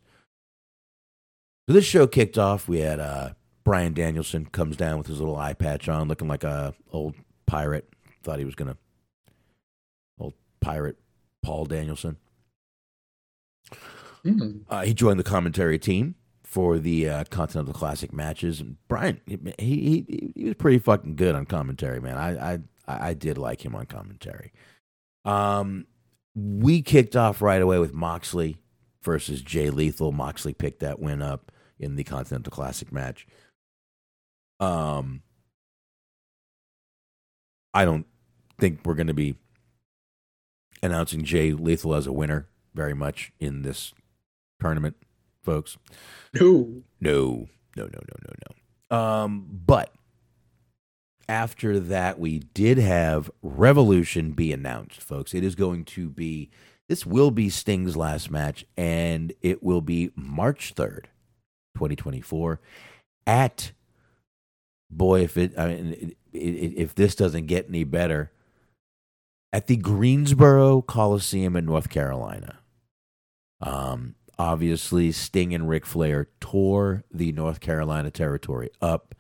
So this show kicked off. We had uh bryan danielson comes down with his little eye patch on looking like a old pirate. Thought he was gonna old pirate paul danielson. Mm. uh, he joined the commentary team for the uh, Continental Classic matches. Bryan, he, he he was pretty fucking good on commentary, man. I I I did like him on commentary. Um, we kicked off right away with Moxley versus Jay Lethal. Moxley picked that win up in the Continental Classic match. Um, I don't think we're going to be announcing Jay Lethal as a winner very much in this tournament, folks. No. No, no, no, no, no, no. Um, but after that, we did have Revolution be announced, folks. It is going to be this will be Sting's last match, and it will be March third, twenty twenty four, at boy, if it I mean it, it, if this doesn't get any better, at the Greensboro Coliseum in North Carolina. Um, obviously, Sting and Ric Flair tore the North Carolina territory up.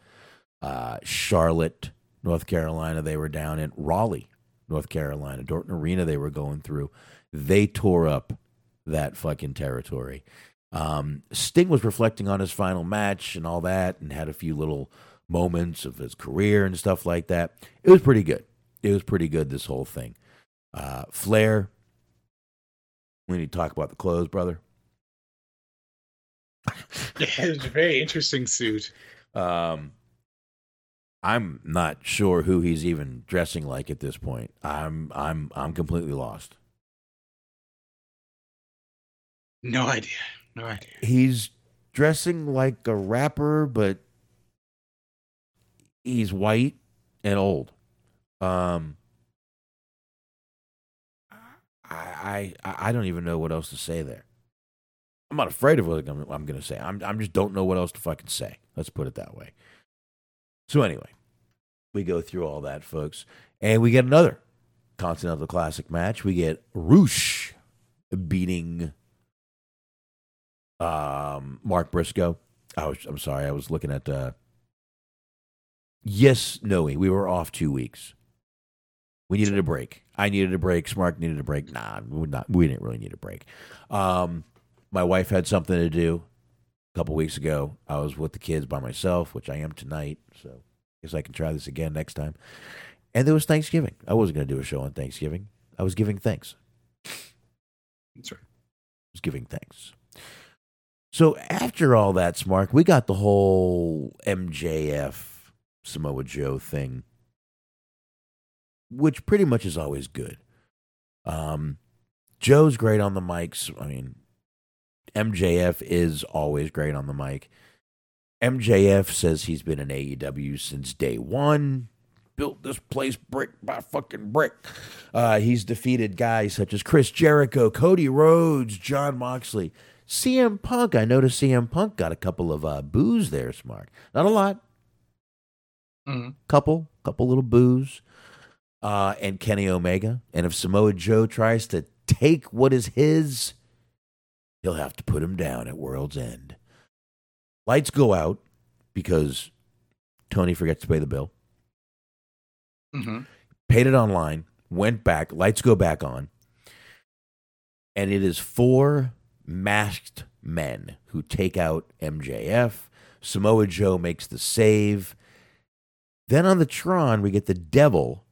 Uh, Charlotte, North Carolina, they were down in Raleigh, North Carolina, Dorton Arena, they were going through. They tore up that fucking territory. Um, Sting was reflecting on his final match and all that, and had a few little moments of his career and stuff like that. It was pretty good. It was pretty good. This whole thing. Uh, Flair. We need to talk about the clothes, brother. Yeah, it was a very interesting suit. Um, I'm not sure who he's even dressing like at this point. I'm I'm I'm completely lost. No idea. No idea. He's dressing like a rapper, but he's white and old. Um, I I I don't even know what else to say there. I'm not afraid of what I'm, I'm going to say. I'm I'm just don't know what else to fucking say. Let's put it that way. So anyway, we go through all that, folks, and we get another Continental Classic match. We get Rush beating um, Mark Briscoe. I was I'm sorry, I was looking at uh Yes, Noe, we were off two weeks. We needed a break. I needed a break. Smark needed a break. Nah, we not. We didn't really need a break. Um, my wife had something to do a couple weeks ago. I was with the kids by myself, which I am tonight. So I guess I can try this again next time. And there was Thanksgiving. I wasn't going to do a show on Thanksgiving. I was giving thanks. That's right. was giving thanks. So after all that, Smark, we got the whole MJF Samoa Joe thing, which pretty much is always good. Um, Joe's great on the mics. I mean, MJF is always great on the mic. MJF says he's been in AEW since day one. Built this place brick by fucking brick. Uh, he's defeated guys such as Chris Jericho, Cody Rhodes, Jon Moxley, CM Punk. I noticed CM Punk got a couple of uh, boos there, smart. Not a lot, Mhm. couple, couple little boos. Uh, and Kenny Omega. And if Samoa Joe tries to take what is his, he'll have to put him down at World's End. Lights go out because Tony forgets to pay the bill. Mhm. paid it online, went back, lights go back on, and it is four masked men who take out MJF. Samoa Joe makes the save. Then on the Tron, we get the devil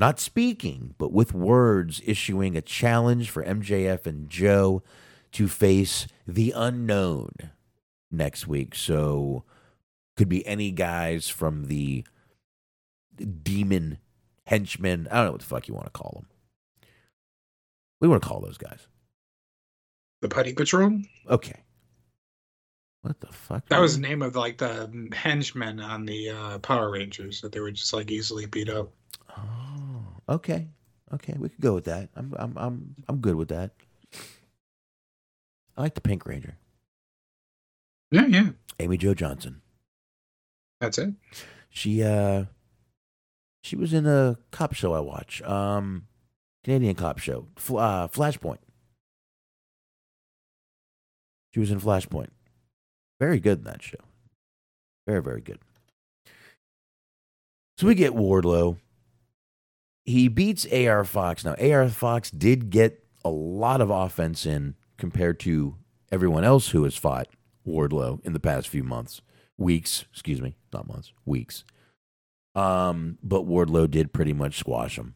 not speaking, but with words, issuing a challenge for MJF and Joe to face the unknown next week. So, could be any guys from the demon henchmen. I don't know what the fuck you want to call them. We want to call those guys. The Putty Patrol. Okay. What the fuck? That was the name of like the henchmen on the uh, Power Rangers that they were just like easily beat up. Oh, okay, okay, we could go with that. I'm, I'm, I'm, I'm good with that. I like the Pink Ranger, Yeah, yeah, Amy Jo Johnson. that's it. She, uh, she was in a cop show I watch, um, Canadian cop show, Fl- uh, Flashpoint. She was in Flashpoint. Very good in that show. Very, very good. So we get Wardlow. He beats AR Fox. Now, AR Fox did get a lot of offense in compared to everyone else who has fought Wardlow in the past few months, weeks, excuse me, not months, weeks. Um, but Wardlow did pretty much squash him.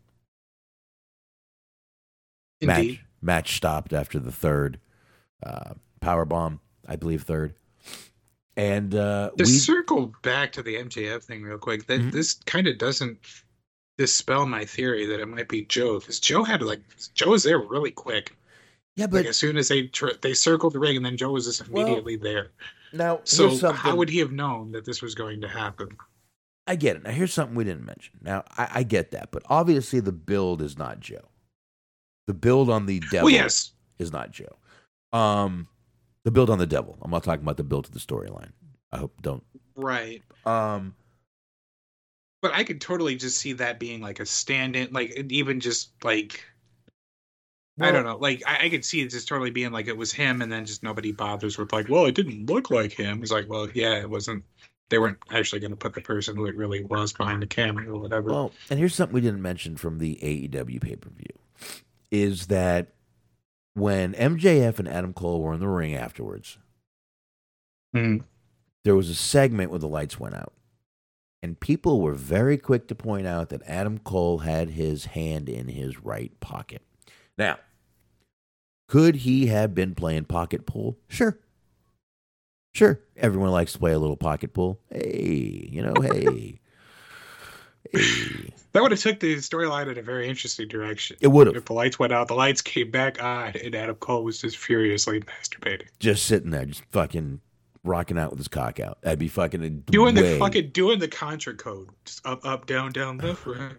Indeed. Match match stopped after the third uh, power bomb, I believe third. And uh, To we circle back to the MJF thing real quick, that Mhm. this kind of doesn't dispel my theory that it might be Joe because Joe had like Joe was there really quick. Yeah, but Like as soon as they tr- they circled the ring, and then Joe was just Well, immediately there. now So how would he have known that this was going to happen? I get it. Now here's something we didn't mention. Now I, I get that, but obviously the build is not Joe. The build on the devil Well, yes, is not Joe. Um, the build on the devil. I'm not talking about the build to the storyline. I hope don't. right. Um, But I could totally just see that being like a stand-in, like even just like I don't know, like I, I could see it just totally being like it was him, and then just nobody bothers with like, well, it didn't look like him. It's like, well, yeah, it wasn't. They weren't actually going to put the person who it really was behind the camera or whatever. Well, and here's something we didn't mention from the AEW pay per view is that when MJF and Adam Cole were in the ring afterwards, Mhm. there was a segment where the lights went out. And people were very quick to point out that Adam Cole had his hand in his right pocket. Now, could he have been playing pocket pool? Sure. Sure. Everyone likes to play a little pocket pool. Hey, you know, hey. hey. That would have took the storyline in a very interesting direction. It would have. If the lights went out, the lights came back on, and Adam Cole was just furiously masturbating, Just sitting there, just fucking rocking out with his cock out. That'd be fucking a doing way- the fucking doing the contra code, just up, up, down, down, left, right.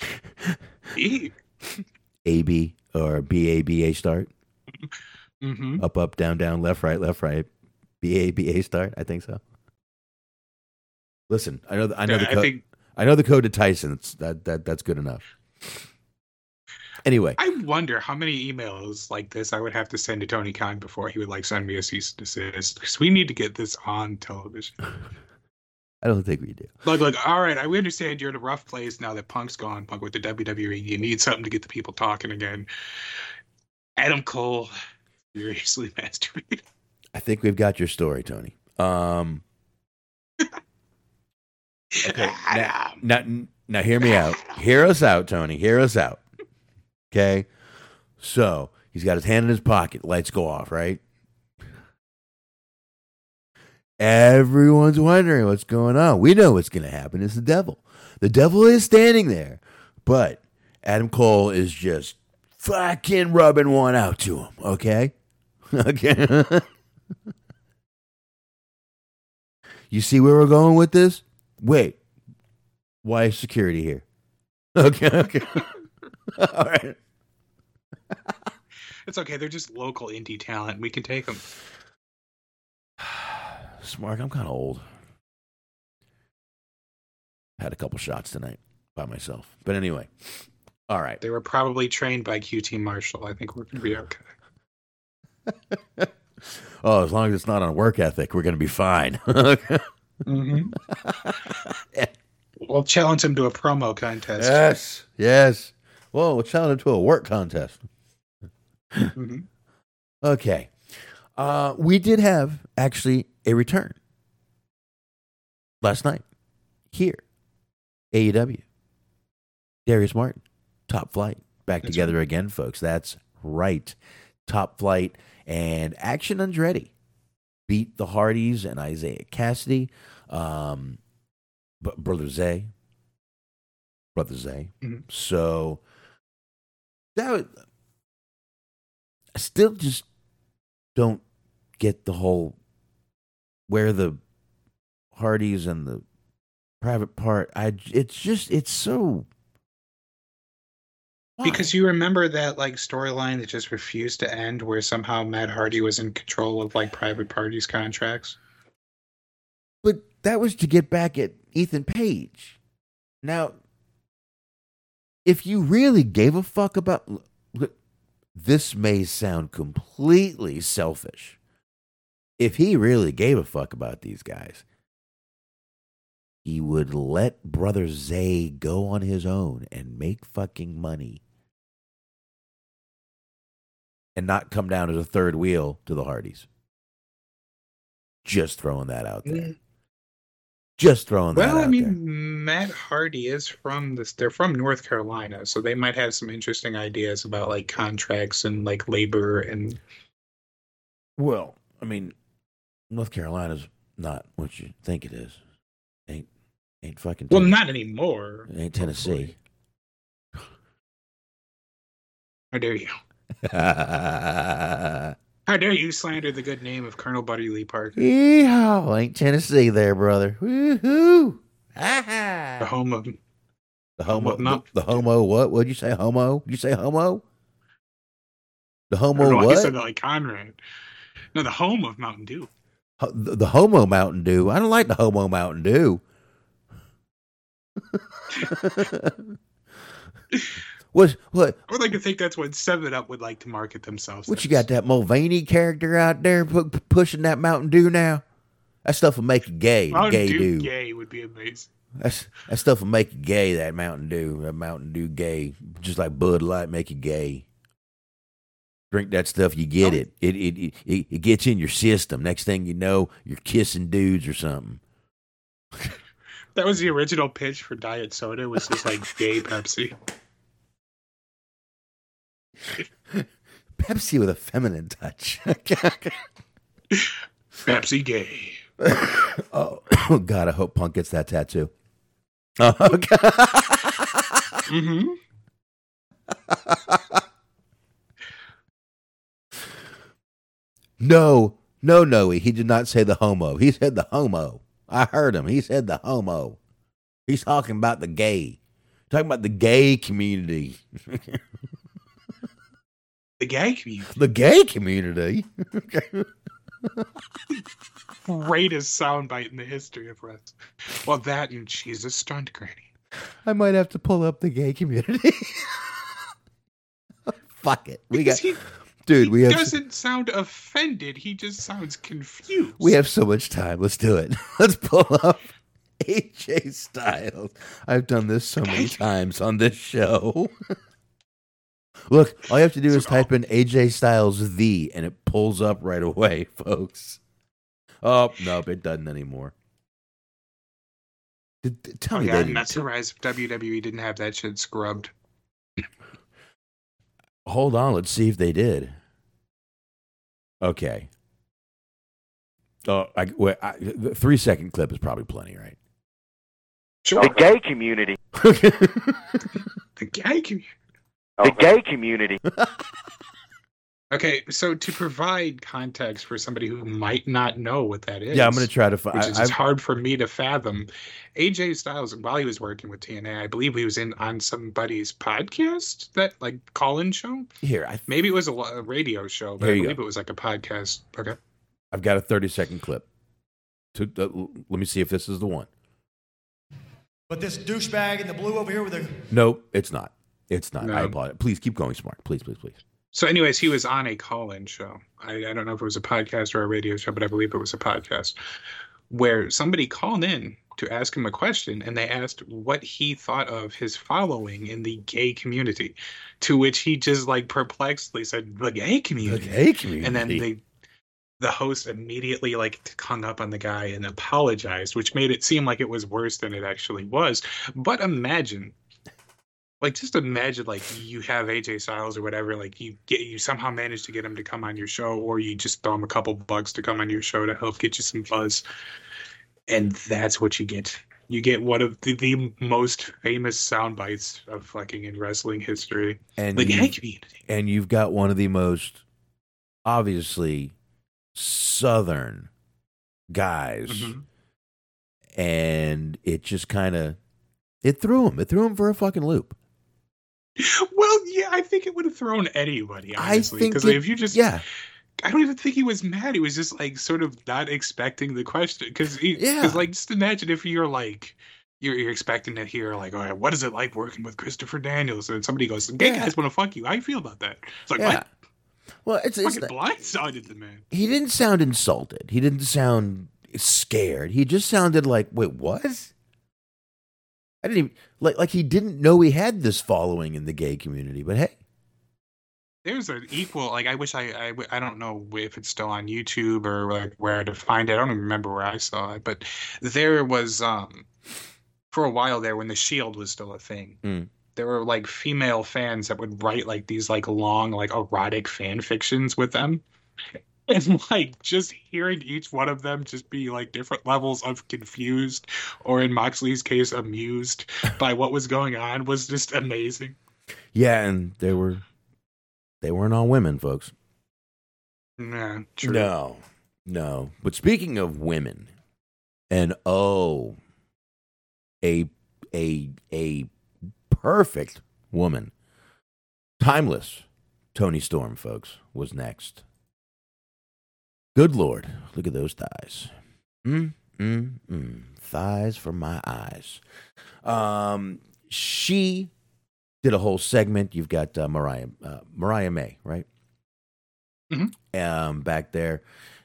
E. AB or BABA start. Mm-hmm. Up, up, down, down, left, right, left, right. BABA start. I think so. Listen, I know. The, I know the I code. think I know the code to Tyson. It's, that that that's good enough. Anyway, I wonder how many emails like this I would have to send to Tony Khan before he would like send me a cease and desist because we need to get this on television. I don't think we do. Look, like, all right, I we understand you're in a rough place now that Punk's gone. Punk with the WWE, you need something to get the people talking again. Adam Cole furiously masturbating. I think we've got your story, Tony. Um, Okay, now, now, now, hear me out. Hear us out, Tony. Hear us out. Okay. So he's got his hand in his pocket. Lights go off, right? Everyone's wondering what's going on. We know what's going to happen. It's the devil. The devil is standing there, but Adam Cole is just fucking rubbing one out to him. Okay. Okay. you see where we're going with this? Wait, why is security here? Okay, okay. All right. It's okay. They're just local indie talent. We can take them. Smark, I'm kind of old. Had a couple shots tonight by myself. But anyway, all right. They were probably trained by QT Marshall. I think we're gonna be okay. Oh, as long as it's not on work ethic, we're going to be fine. Mm-hmm. we'll challenge him to a promo contest. yes, yes. Whoa, we'll challenge him to a work contest. Mhm. Okay. Uh, we did have actually a return last night here, AEW. Darius Martin, top flight, back That's together again, folks. That's right. Top flight and Action Andretti beat the Hardys and Isiah Kassidy. Um, but Brother Zay. Brother Zay. Mhm. So that was, I still just don't get the whole where the Hardys and the private part. I it's just it's so why? Because you remember that like storyline that just refused to end, where somehow Matt Hardy was in control of like Private Party's contracts. But that was to get back at Ethan Page. Now, if you really gave a fuck about. Look, this may sound completely selfish. If he really gave a fuck about these guys, he would let Brother Zay go on his own and make fucking money. And not come down as a third wheel to the Hardys. Just throwing that out there. Mm. Just throwing that out there. Well, I mean, there. Matt Hardy is from this. They're from North Carolina, so they might have some interesting ideas about like contracts and like labor and Well, I mean, North Carolina's not what you think it is. Ain't ain't fucking. well, not anymore. ain't Tennessee. How dare you? How dare you slander the good name of Colonel Buddy Lee Parker, Ain't Tennessee there, brother? Woohoo! the Ha-ha. home of The homo, the, the homo. What? What'd you say? Homo? You say homo? The homo know why I said that like Conrad. No, the home of Mountain Dew. The, the homo Mountain Dew. I don't like the homo Mountain Dew. what? What? I would like to think that's what Seven Up would like to market themselves. What as. you got that Mulvaney character out there pu- pushing that Mountain Dew now? That stuff will make you gay. Mountain gay Dew Dew. gay would be amazing. That's that stuff will make you gay. That Mountain Dew. That Mountain Dew gay. Just like Bud Light make you gay. Drink that stuff, you get Oh. it. It, it. it it it gets in your system. Next thing you know, you're kissing dudes or something. That was the original pitch for Diet Soda. Was just like gay Pepsi. Pepsi with a feminine touch. Pepsi gay. oh, God, I hope Punk gets that tattoo. Oh, God. Mm-hmm. No, no, no. He did not say the homo. He said the homo. I heard him. He said the homo. He's talking about the gay. Talking about the gay community. The gay community. the gay community. Greatest soundbite in the history of wrestling. Well, that and she's a stunt granny. I might have to pull up the gay community. Fuck it. We got, he, dude. he We have doesn't sound offended. He just sounds confused. we have so much time. Let's do it. Let's pull up AJ Styles. I've done this so many times on this show. Look, all you have to do is type in AJ Styles the, and it pulls up right away, folks. Oh nope, it doesn't anymore. Did, tell Oh, me yeah, and didn't- surprised WWE didn't have that shit scrubbed. Hold on, let's see if they did. Okay. Oh, I, well, I, the three second clip is probably plenty, right? Sure. The gay community. The gay community. The gay community. Okay, so to provide context for somebody who might not know what that is. yeah, I'm gonna try to find. Which is I, it's hard for me to fathom. AJ Styles, while he was working with TNA, I believe he was in on somebody's podcast, that like call-in show. here, I, Maybe it was a, a radio show, but Here I believe go. it was like a podcast. Okay. I've got a 30 second clip. To, uh, let me see if this is the one. But this douchebag in the blue over here with the Nope, it's not. It's not. I No. apologize. Please keep going, Smark. Please, please, please. So, anyways, he was on a call-in show. I, I don't know if it was a podcast or a radio show, but I believe it was a podcast where somebody called in to ask him a question, and they asked what he thought of his following in the gay community. To which he just like perplexedly said, "The gay community." Okay, community. and then they the host immediately like hung up on the guy and apologized which made it seem like it was worse than it actually was but imagine Like just imagine like you have AJ Styles or whatever, like you get you somehow manage to get him to come on your show, or you just throw him a couple bucks to come on your show to help get you some buzz, and that's what you get. You get one of the, the most famous sound bites of fucking in wrestling history. And Like you, community. And you've got one of the most obviously southern guys Mhm. and it just kind of it threw him it threw him for a fucking loop Well, yeah, I think it would have thrown anybody. I Honestly, think because it- if you just yeah I don't even think he was mad. He was just like sort of not expecting the question. Because Yeah. Cause, like just imagine if you're like you're, you're expecting to hear like, oh, all right, what is it like working with Christopher Daniels? And somebody goes, "Gay Yeah. guys want to fuck you." How you feel about that? It's like, yeah what? well it's, it's Fucking blindsided the man. he didn't sound insulted he didn't sound scared he just sounded like wait what i didn't even like like he didn't know he had this following in the gay community but hey There's an equal like I wish I, I I don't know if it's still on YouTube or like where to find it. I don't even remember where I saw it, but there was um for a while there when the Shield was still a thing. Mm. There were like female fans that would write like these like long like erotic fan fictions with them. And like just hearing each one of them just be like different levels of confused or in Moxley's case amused by what was going on was just amazing. yeah and they were they weren't all women folks Yeah, true. No, no. But speaking of women, and oh, a a a perfect woman, timeless. Toni Storm, folks, was next. Good lord, look at those thighs. Mm, mm, mm. Thighs for my eyes. Um, she did a whole segment. You've got uh, Mariah uh, Mariah May, right? um, back there.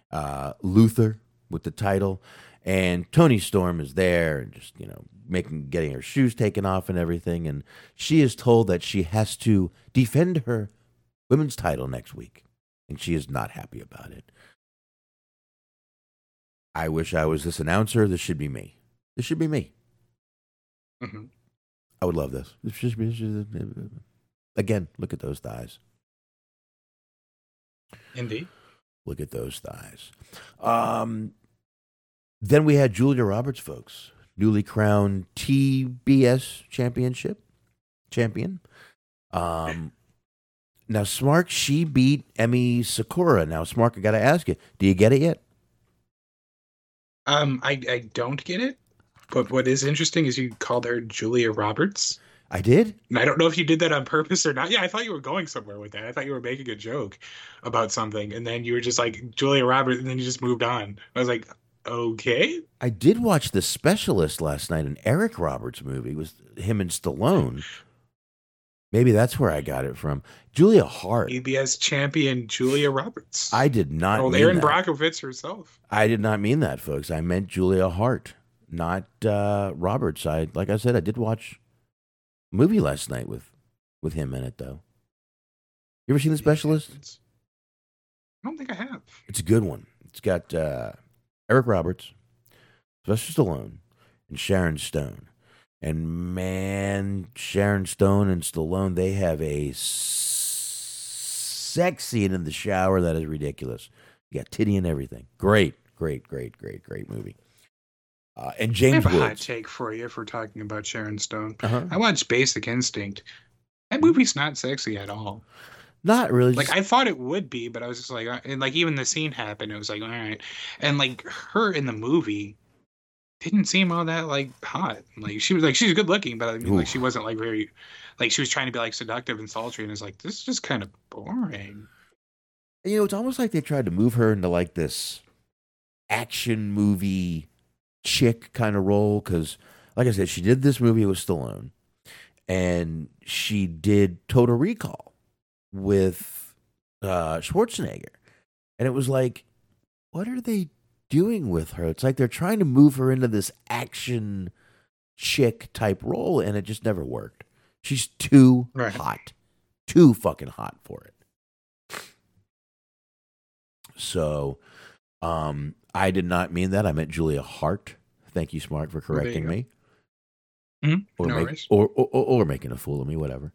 Uh, Luther with the title, and Toni Storm is there, and just you know making getting her shoes taken off and everything. And she is told that she has to defend her women's title next week, and she is not happy about it. I wish I was this announcer. This should be me. This should be me. Mhm. I would love this. This should be, this should- again. Look at those thighs. Indeed. Look at those thighs. Um, then we had Julia Roberts, folks, newly crowned TBS championship champion. Um, now, Smark, she beat Emi Sakura. Now, Smark, I got to ask you, do you get it yet? Um, I I don't get it, but what is interesting is you called her Julia Roberts, I did. and I don't know if you did that on purpose or not. Yeah, I thought you were going somewhere with that. I thought you were making a joke about something, and then you were just like Julia Roberts, and then you just moved on. I was like, okay, I did watch The Specialist last night, an Eric Roberts movie with him and Stallone. Maybe that's where I got it from. Julia Hart. EBS champion Julia Roberts. I did not. Well, mean Erin that. Brockovich herself. I did not mean that, folks. I meant Julia Hart, not uh, Roberts. I like I said, I did watch a movie last night with with him in it, though. You ever seen The Specialist? I don't think I have. It's a good one. It's got uh, Eric Roberts, Sylvester Stallone, and Sharon Stone. And man, Sharon Stone and Stallone, they have a sex scene in the shower that is ridiculous. You got titty and everything. Great, great, great, great, great movie. Uh, and I James have a hot take for you if we're talking about Sharon Stone. Uh-huh. I watched Basic Instinct. That movie's not sexy at all. Not really. Like I thought it would be, but I was just like, uh, and like even the scene happened, it was like, all right, and like her in the movie didn't seem all that like hot. Like she was like she's good looking, but I mean like she wasn't like very, like she was trying to be like seductive and sultry, and it's like this is just kind of boring. you know, it's almost like they tried to move her into like this action movie chick kind of role. Because, like I said, she did this movie with Stallone, and she did Total Recall with uh, Schwarzenegger, and it was like, what are they doing with her? It's like they're trying to move her into this action chick type role, and it just never worked. She's too Right. hot, too fucking hot for it. So, um, I did not mean that. I meant Julia Hart. Thank you, Smark, for you correcting me. Mhm. or, No make, or or or making a fool of me, whatever.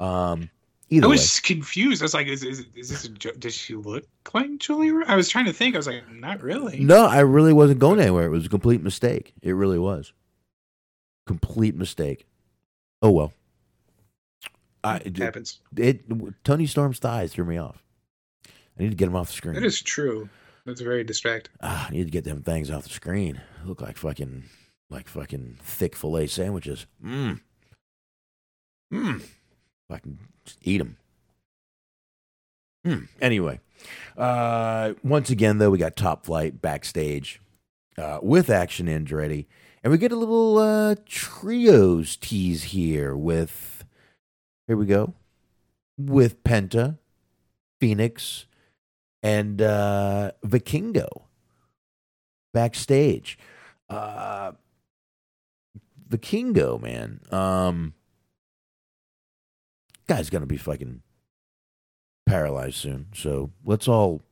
Um, either I way, was confused. I was like, "Is is, is this? A jo- does she look like Julie?" Ro- I was trying to think. I was like, "Not really." no, I really wasn't going anywhere. It was a complete mistake. It really was, complete mistake. Oh well. I it it, happens. it Toni Storm's thighs threw me off. I need to get him off the screen. That is true. That's very distracting. Ah, I need to get them things off the screen. Look like fucking, like fucking thick fillet sandwiches. Mmm. Mmm. Fucking just eat them. Hmm. Anyway, uh, once again though, we got Top Flight backstage uh, with Action Andretti, and we get a little uh, trios tease here with. Here we go, with Penta, Fenix, and uh, Vikingo backstage. Uh, Vikingo, man, um, guy's gonna be fucking paralyzed soon. So let's all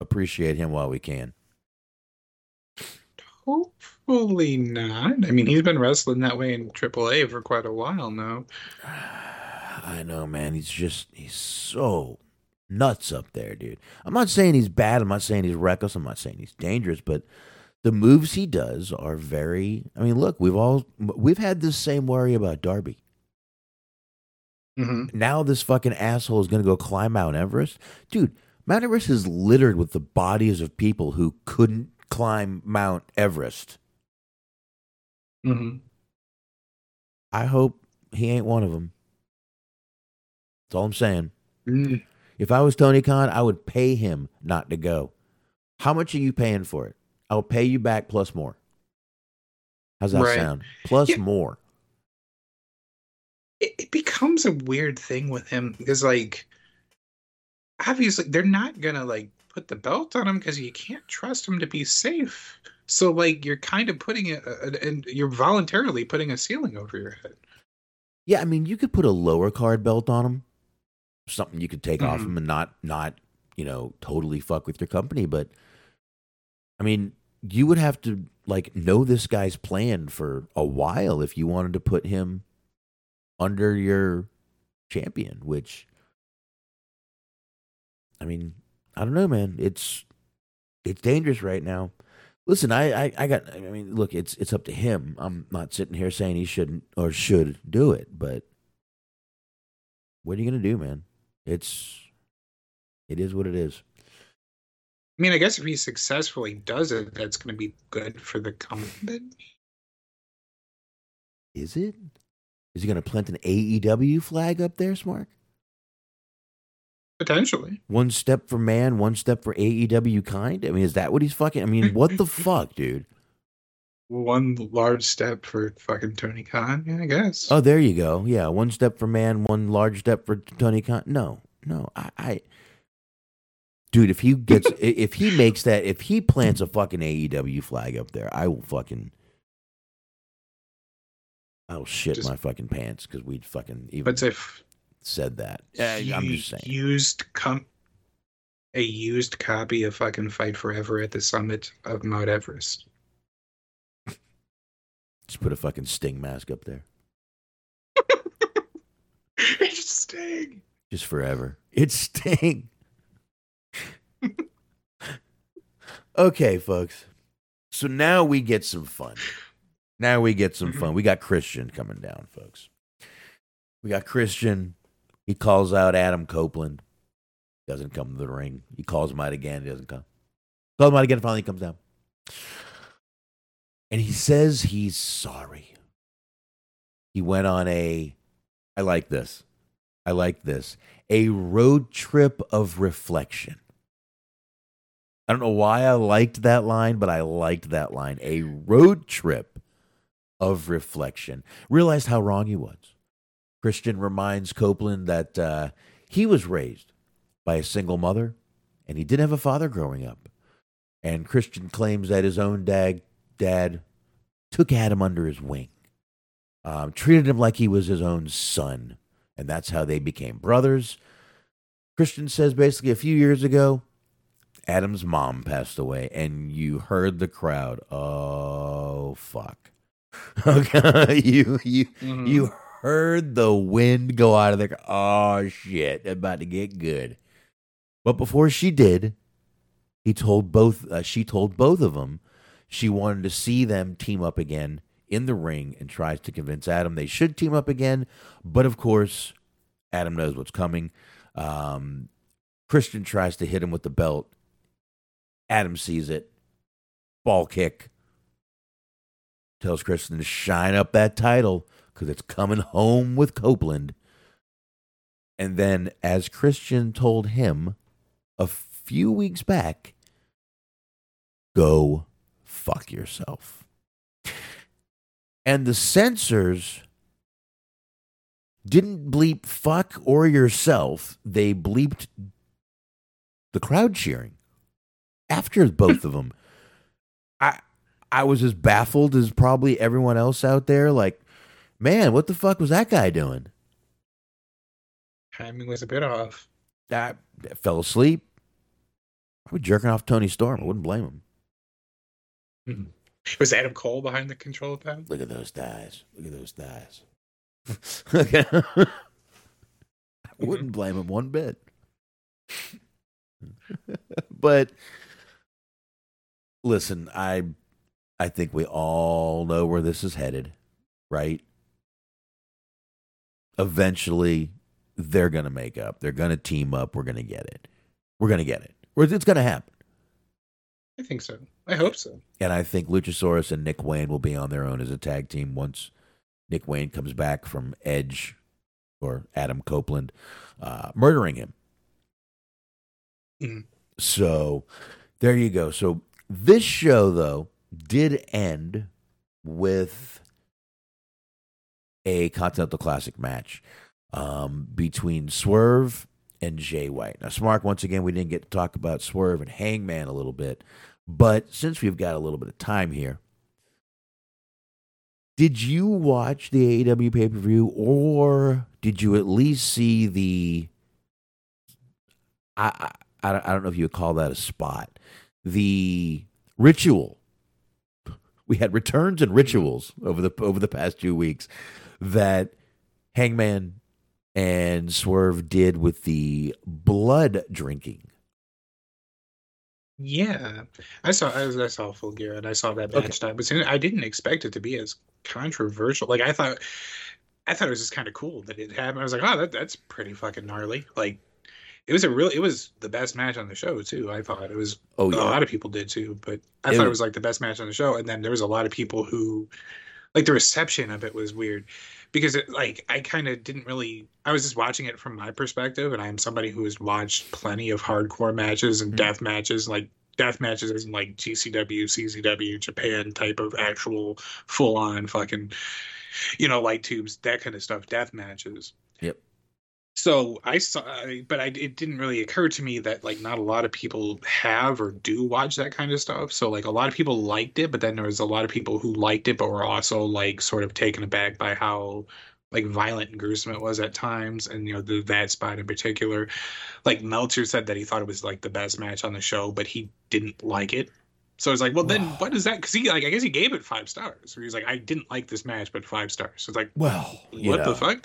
appreciate him while we can. Hopefully not. I mean, he's been wrestling that way in AAA for quite a while now. I know, man. He's just he's so nuts up there, dude. I'm not saying he's bad. I'm not saying he's reckless. I'm not saying he's dangerous, but the moves he does are very. I mean, look, we've all we've had this same worry about Darby. Hmm Now this fucking asshole is going to go climb Mount Everest, dude. Mount Everest is littered with the bodies of people who couldn't climb Mount Everest. Mm-hmm. I hope he ain't one of them. That's all I'm saying. Mm. If I was Tony Khan, I would pay him not to go. How much are you paying for it? I'll pay you back plus more. How's that Right. sound? Plus Yeah. more. It, it becomes a weird thing with him because, like, obviously they're not gonna like put the belt on him because you can't trust him to be safe. So, like, you're kind of putting it, and you're voluntarily putting a ceiling over your head. Yeah, I mean, you could put a lower card belt on him, something you could take off Mhm. him and not, not, you know, totally fuck with your company. But I mean, you would have to like know this guy's plan for a while if you wanted to put him under your champion. Which, I mean, I don't know, man. It's it's dangerous right now. Listen, I, I, I got. I mean, look, it's it's up to him. I'm not sitting here saying he shouldn't or should do it, but what are you gonna do, man? It's it is what it is. I mean, I guess if he successfully does it, that's going to be good for the company. Is it? Is he gonna plant an AEW flag up there, Smark? Potentially. One step for man, one step for AEW kind. I mean, is that what he's fucking? I mean, what the fuck, dude? One large step for fucking Tony Khan, yeah, I guess. Oh, there you go. Yeah, one step for man, one large step for Tony Khan. No, no, I, I dude, if he gets, if he makes that, if he plants a fucking AEW flag up there, I will fucking, I'll shit Just- my fucking pants because we'd fucking even but if said that. Yeah, I'm just saying. used com- a used copy of fucking Fight Forever at the summit of Mount Everest. Just put a fucking sting mask up there, it's sting. just forever. It's sting. okay, folks. So now we get some fun. Now we get some mm-hmm. fun. We got Christian coming down, folks. We got Christian. He calls out Adam Copeland. Doesn't come to the ring. He calls him out again. He doesn't come. Calls him out again. Finally, he comes down. And he says he's sorry. He went on a, I like this. I like this. A road trip of reflection. I don't know why I liked that line, but I liked that line. A road trip of reflection. Realized how wrong he was. Christian reminds Copeland that uh, he was raised by a single mother and he didn't have a father growing up. And Christian claims that his own dad, dad took Adam under his wing, um, treated him like he was his own son. And that's how they became brothers. Christian says basically a few years ago, Adam's mom passed away, and you heard the crowd. Oh, fuck. Okay, you you Mhm. you heard the wind go out of there. Oh shit, about to get good. But before she did, he told both. Uh, she told both of them she wanted to see them team up again in the ring, and tries to convince Adam they should team up again. But of course, Adam knows what's coming. Um, Christian tries to hit him with the belt. Adam sees it. Ball kick. Tells Christian to shine up that title because it's coming home with Copeland. And then, as Christian told him a few weeks back, go fuck yourself. And the censors didn't bleep fuck or yourself. They bleeped the crowd cheering after both of them. I I was as baffled as probably everyone else out there. Like, man, what the fuck was that guy doing? Timing was a bit off. I, I fell asleep. Probably jerking off Toni Storm. I wouldn't blame him. Hmm. Was Adam Cole behind the control pad? Look at those thighs. Look at those thighs. I wouldn't mm-hmm. blame him one bit. but listen, I I think we all know where this is headed, right? Eventually they're going to make up. They're going to team up. We're going to get it. We're going to get it. It's going to happen. I think so. I hope so. And I think Luchasaurus and Nick Wayne will be on their own as a tag team once Nick Wayne comes back from Edge or Adam Copeland uh, murdering him. Mhm. So there you go. So this show, though, did end with a Continental Classic match um, between Swerve and Jay White. Now, Smark, once again, we didn't get to talk about Swerve and Hangman a little bit, but since we've got a little bit of time here, did you watch the AEW pay per view or did you at least see the? I, I I don't- I don't know if you would call that a spot. The ritual. We had returns and rituals over the over the past few weeks that Hangman and Swerve did with the blood drinking. Yeah, I saw. I, I saw Full Gear and I saw that match Okay. time, but I didn't expect it to be as controversial. Like I thought, I thought it was just kind of cool that it happened. I was like, oh, that that's pretty fucking gnarly. Like it was a really, it was the best match on the show too. I thought it was. Oh yeah. A lot of people did too, but I It thought it was- like the best match on the show. And then there was a lot of people who, like, the reception of it was weird because it, like, I kind of didn't really. I was just watching it from my perspective, and I am somebody who has watched plenty of hardcore matches and Mhm. death matches, like death matches isn't like GCW, CZW, Japan type of actual full on fucking, you know, light tubes, that kind of stuff, death matches. Yep. So I saw, but I, it didn't really occur to me that like not a lot of people have or do watch that kind of stuff. So like a lot of people liked it, but then there was a lot of people who liked it, but were also like sort of taken aback by how like violent and gruesome it was at times, and you know the that spot in particular. Like Meltzer said that he thought it was like the best match on the show, but he didn't like it. So it's like, well, then what is that? Because he like I guess he gave it five stars. Or he's like, I didn't like this match, but five stars. So it's like, well, what know, the fuck?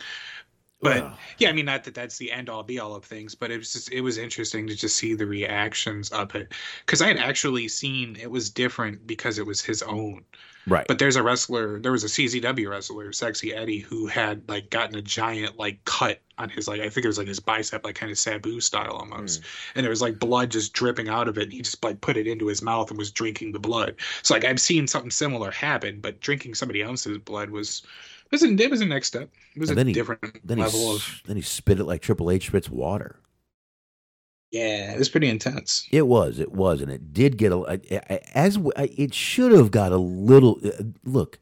But yeah, I mean, not that that's the end all be all of things, but it was just it was interesting to just see the reactions of it because I had actually seen it was different because it was his own. right. But there's a wrestler, there was a CZW wrestler, Sexy Eddie, who had like gotten a giant like cut on his like I think it was like his bicep, like kind of Sabu style almost, hmm. and there was like blood just dripping out of it. And he just like put it into his mouth and was drinking the blood. So like I've seen something similar happen, but drinking somebody else's blood was was a, it was a next step. It was And a then he- different then level s- of then he spit it like Triple H spits water. yeah, it was pretty intense. It was, it was, and it did get a I- I- as it should have got a little. uh, Look,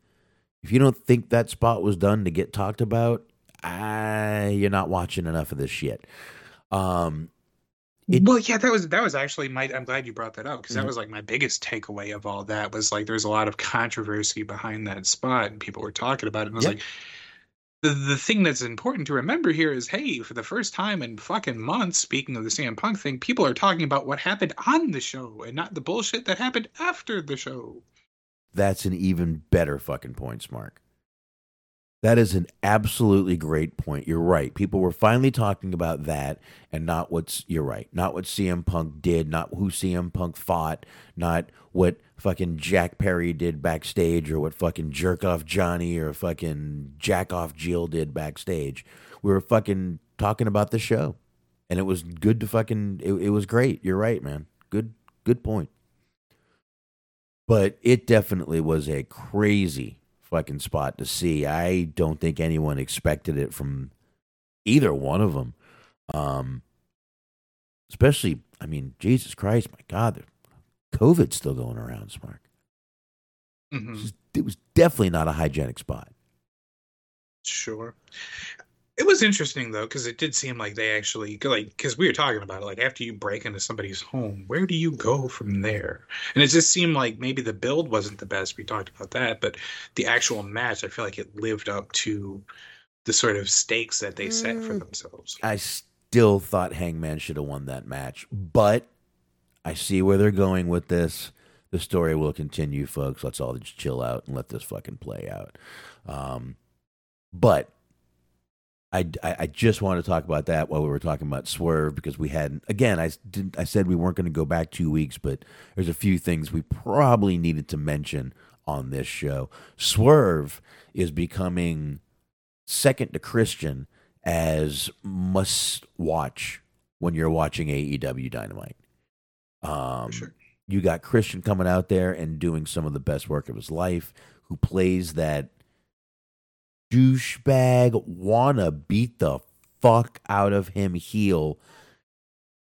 if you don't think that spot was done to get talked about, I, you're not watching enough of this shit. Um, It- well, yeah, that was that was actually my. I'm glad you brought that up because that mm-hmm. was like my biggest takeaway of all that was like there's a lot of controversy behind that spot and people were talking about it. And I was Yeah. like, the the thing that's important to remember here is, hey, for the first time in fucking months, speaking of the CM Punk thing, people are talking about what happened on the show and not the bullshit that happened after the show. that's an even better fucking point, Smark. That is an absolutely great point. You're right. People were finally talking about that and not what's, you're right, not what CM Punk did, not who CM Punk fought, not what fucking Jack Perry did backstage or what fucking Jerk Off Johnny or fucking Jack Off Jill did backstage. We were fucking talking about the show and it was good to fucking, it, it was great. You're right, man. Good, good point. But it definitely was a crazy fucking spot to see. I don't think anyone expected it from either one of them. Um, especially, I mean, Jesus Christ, my God, COVID's still going around, Smark. Mhm. It was definitely not a hygienic spot. Sure. It was interesting though, because it did seem like they actually like because we were talking about it. Like after you break into somebody's home, where do you go from there? And it just seemed like maybe the build wasn't the best. We talked about that, but the actual match, I feel like it lived up to the sort of stakes that they set for Mm. themselves. I still thought Hangman should have won that match, but I see where they're going with this. The story will continue, folks. Let's all just chill out and let this fucking play out. Um, but I, I, I just want to talk about that while we were talking about Swerve because we hadn't again I didn't I said we weren't going to go back two weeks, but there's a few things we probably needed to mention on this show. Swerve is becoming second to Christian as must watch when you're watching AEW Dynamite. Um, sure. You got Christian coming out there and doing some of the best work of his life, who plays that douchebag, wanna beat the fuck out of him heel.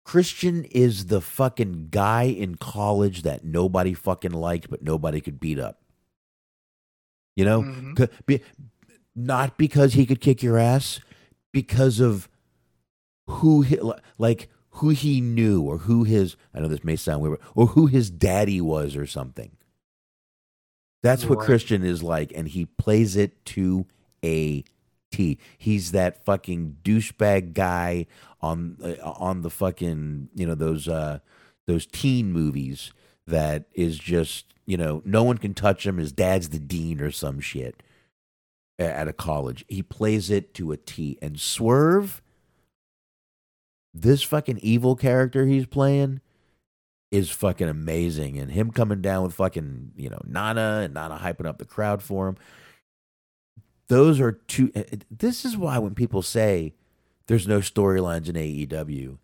Christian is the fucking guy in college that nobody fucking liked, but nobody could beat up. You know, Mhm. Be- not because he could kick your ass, because of who he, like who he knew or who his I know this may sound weird, or who his daddy was or something. That's what Right. Christian is like, and he plays it to a T. He's that fucking douchebag guy on uh, on the fucking you know those uh those teen movies that is just you know no one can touch him. His dad's the dean or some shit at a college. He plays it to a T. And Swerve, this fucking evil character he's playing is fucking amazing. And him coming down with fucking, you know, Nana and Nana hyping up the crowd for him. Those are two. uh, This is why when people say there's no storylines in AEW,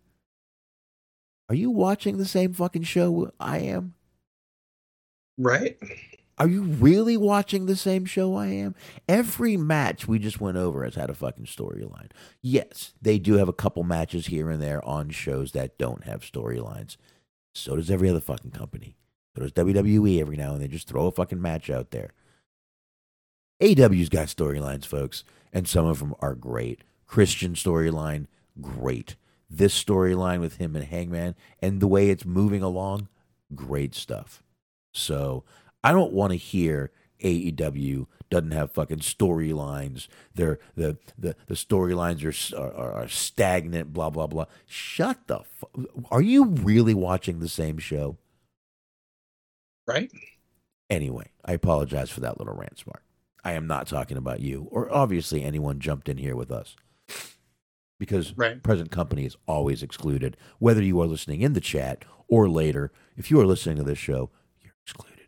are you watching the same fucking show I am? Right. Are you really watching the same show I am? Every match we just went over has had a fucking storyline. Yes, they do have a couple matches here and there on shows that don't have storylines. So does every other fucking company. So does WWE every now and then. They just throw a fucking match out there. AW's got storylines, folks, and some of them are great. Christian storyline, great. This storyline with him and Hangman and the way it's moving along, great stuff. So I don't want to hear AEW doesn't have fucking storylines. They're the the the storylines are, are are stagnant. Blah blah blah. Shut the. Fu- are you really watching the same show? Right. Anyway, I apologize for that little rant, Smark. I am not talking about you, or obviously anyone jumped in here with us, because Right. present company is always excluded. Whether you are listening in the chat or later, if you are listening to this show, you're excluded.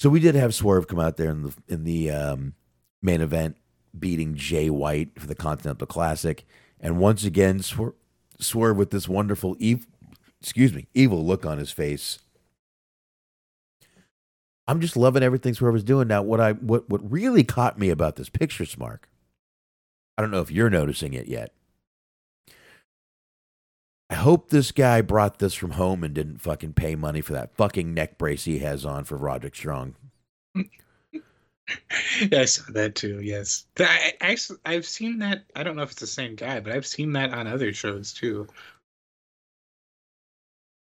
So we did have Swerve come out there in the in the um, main event, beating Jay White for the Continental Classic, and once again Swer- Swerve with this wonderful evil, excuse me, evil look on his face. I'm just loving everything Swerve is doing now. What I what what really caught me about this picture, Smark. I don't know if you're noticing it yet. I hope this guy brought this from home and didn't fucking pay money for that fucking neck brace he has on for Roderick Strong. Yeah, I saw that too. Yes, I, I, actually, I've seen that. I don't know if it's the same guy, but I've seen that on other shows too.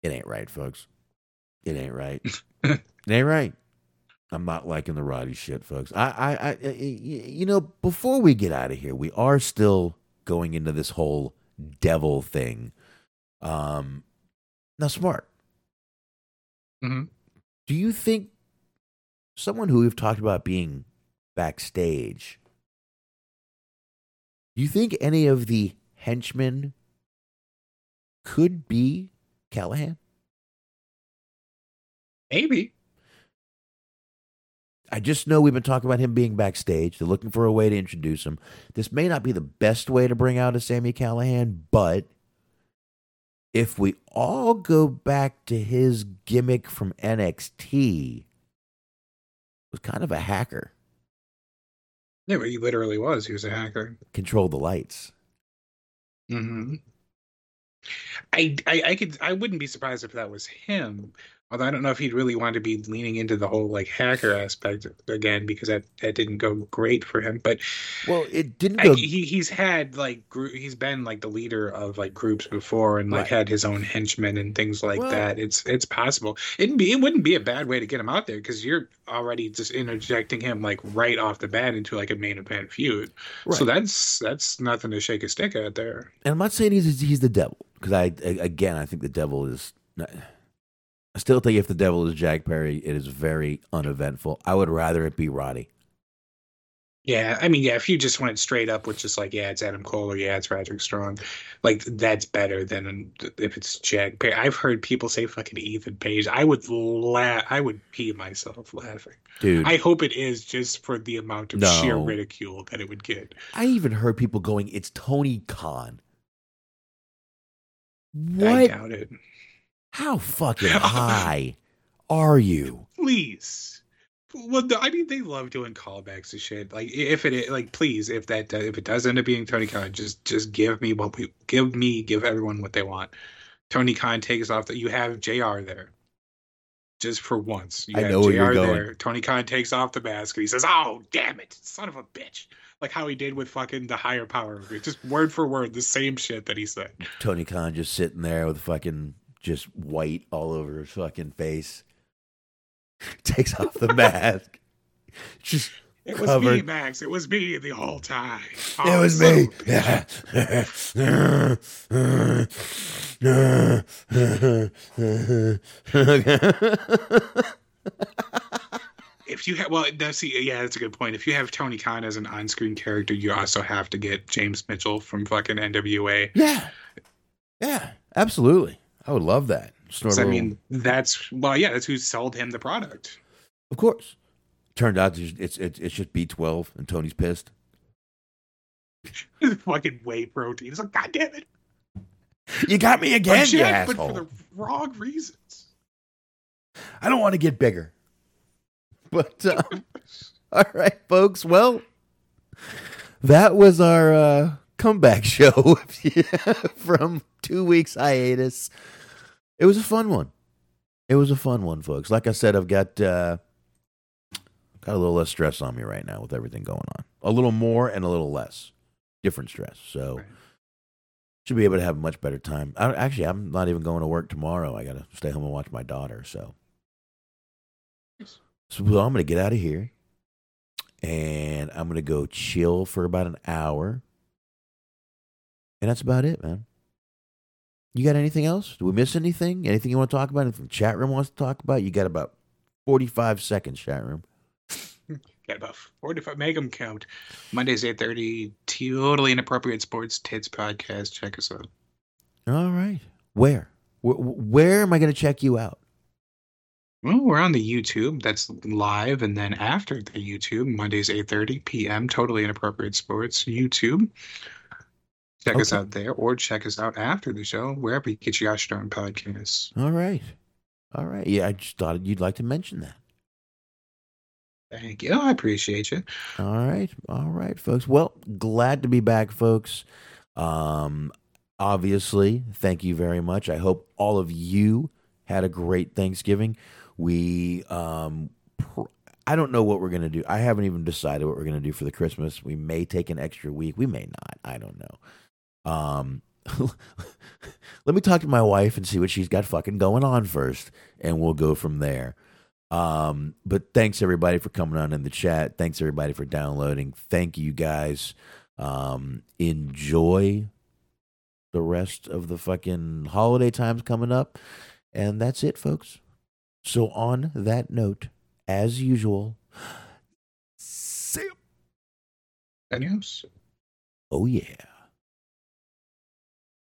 It ain't right, folks. It ain't right. it ain't right. I'm not liking the Roddy shit, folks. I, I, I, you know, before we get out of here, we are still going into this whole devil thing. Um, now, Smark. Mhm. Do you think someone who we've talked about being backstage, do you think any of the henchmen could be Callihan? Maybe. I just know we've been talking about him being backstage. They're looking for a way to introduce him. This may not be the best way to bring out a Sami Callihan, but if we all go back to his gimmick from NXT, was kind of a hacker. Yeah, but he literally was. He was a hacker. Control the lights. hmm I, I I could I wouldn't be surprised if that was him. Although I don't know if he'd really want to be leaning into the whole like hacker aspect again because that, that didn't go great for him. But Well, it didn't I, he he's had like group, he's been like the leader of like groups before and like Right. had his own henchmen and things like Well- that. It's it's possible. It'd be it wouldn't be a bad way to get him out there because you're already just interjecting him like right off the bat into like a main event feud. So that's that's nothing to shake a stick at there. and I'm not saying he's he's the devil because I again I think the devil is. Not, I still think if the devil is Jack Perry, it is very uneventful. I would rather it be Roddy. Yeah, I mean, yeah, if you just went straight up with just like, yeah, it's Adam Cole or yeah, it's Roderick Strong, like that's better than if it's Jack Perry. I've heard people say fucking Ethan Page. I would laugh. I would pee myself laughing. Dude, I hope it is just for the amount of No. sheer ridicule that it would get. I even heard people going, "It's Tony Khan." I What? doubt it. How fucking high are you? Please. Well, no, I mean, they love doing callbacks to shit. Like, if it like, please, if that uh, if it does end up being Tony Khan, just just give me what we give me, give everyone what they want. Tony Khan takes off that you have Jr. there, just for once. You I have know where JR you're going. there. Tony Khan takes off the mask and he says, "Oh, damn it, son of a bitch!" Like how he did with fucking the higher power, just word for word, the same shit that he said. Tony Khan just sitting there with fucking just white all over his fucking face. Takes off the mask. Just It was me, Max. It was me the whole time. it Oh, was me. of a bitch. if you have well that's see yeah that's a good point if you have tony khan as an on-screen character you also have to get james mitchell from fucking nwa yeah, yeah, absolutely. I would love that. I mean that's well yeah that's who sold him the product of course. Turned out it's it's it's, just B twelve, and Tony's pissed. fucking whey protein it's like god damn it You got me again, you yeah, but for the wrong reasons I don't want to get bigger. But um, all right, folks. Well, that was our uh, comeback show from two weeks hiatus. It was a fun one. It was a fun one, folks. Like I said, I've got uh, got a little less stress on me right now with everything going on. A little more and a little less, different stress. So. Right. Should be able to have a much better time. I, actually, I'm not even going to work tomorrow. I got to stay home and watch my daughter. So, so well, I'm going to get out of here and I'm going to go chill for about an hour. And that's about it, man. You got anything else? Do we miss anything? Anything you want to talk about? Anything the chat room wants to talk about? You got about 45 seconds, chat room. Got about 45. Make them count. Mondays, 8.30. Totally Inappropriate Sports Tits Podcast. Check us out. All right. Where? Where, where am I going to check you out? Well, we're on the YouTube. That's live. And then after the YouTube, Mondays, 8.30 p.m. Totally Inappropriate Sports YouTube. Check us out there or check us out after the show, wherever you get your Ashdown podcasts. All right. All right. Yeah, I just thought you'd like to mention that. Thank you. I appreciate you. All right. All right, folks. Well, glad to be back, folks. Um, obviously, thank you very much. I hope all of you had a great Thanksgiving. We, um, pr- I don't know what we're going to do. I haven't even decided what we're going to do for the Christmas. We may take an extra week. We may not. I don't know. Um, let me talk to my wife and see what she's got fucking going on first, and we'll go from there. Um, but thanks everybody for coming on in the chat. Thanks everybody for downloading. Thank you guys. Um, enjoy the rest of the fucking holiday times coming up. And that's it, folks. So, on that note, as usual, see ya. Adios. Oh, yeah.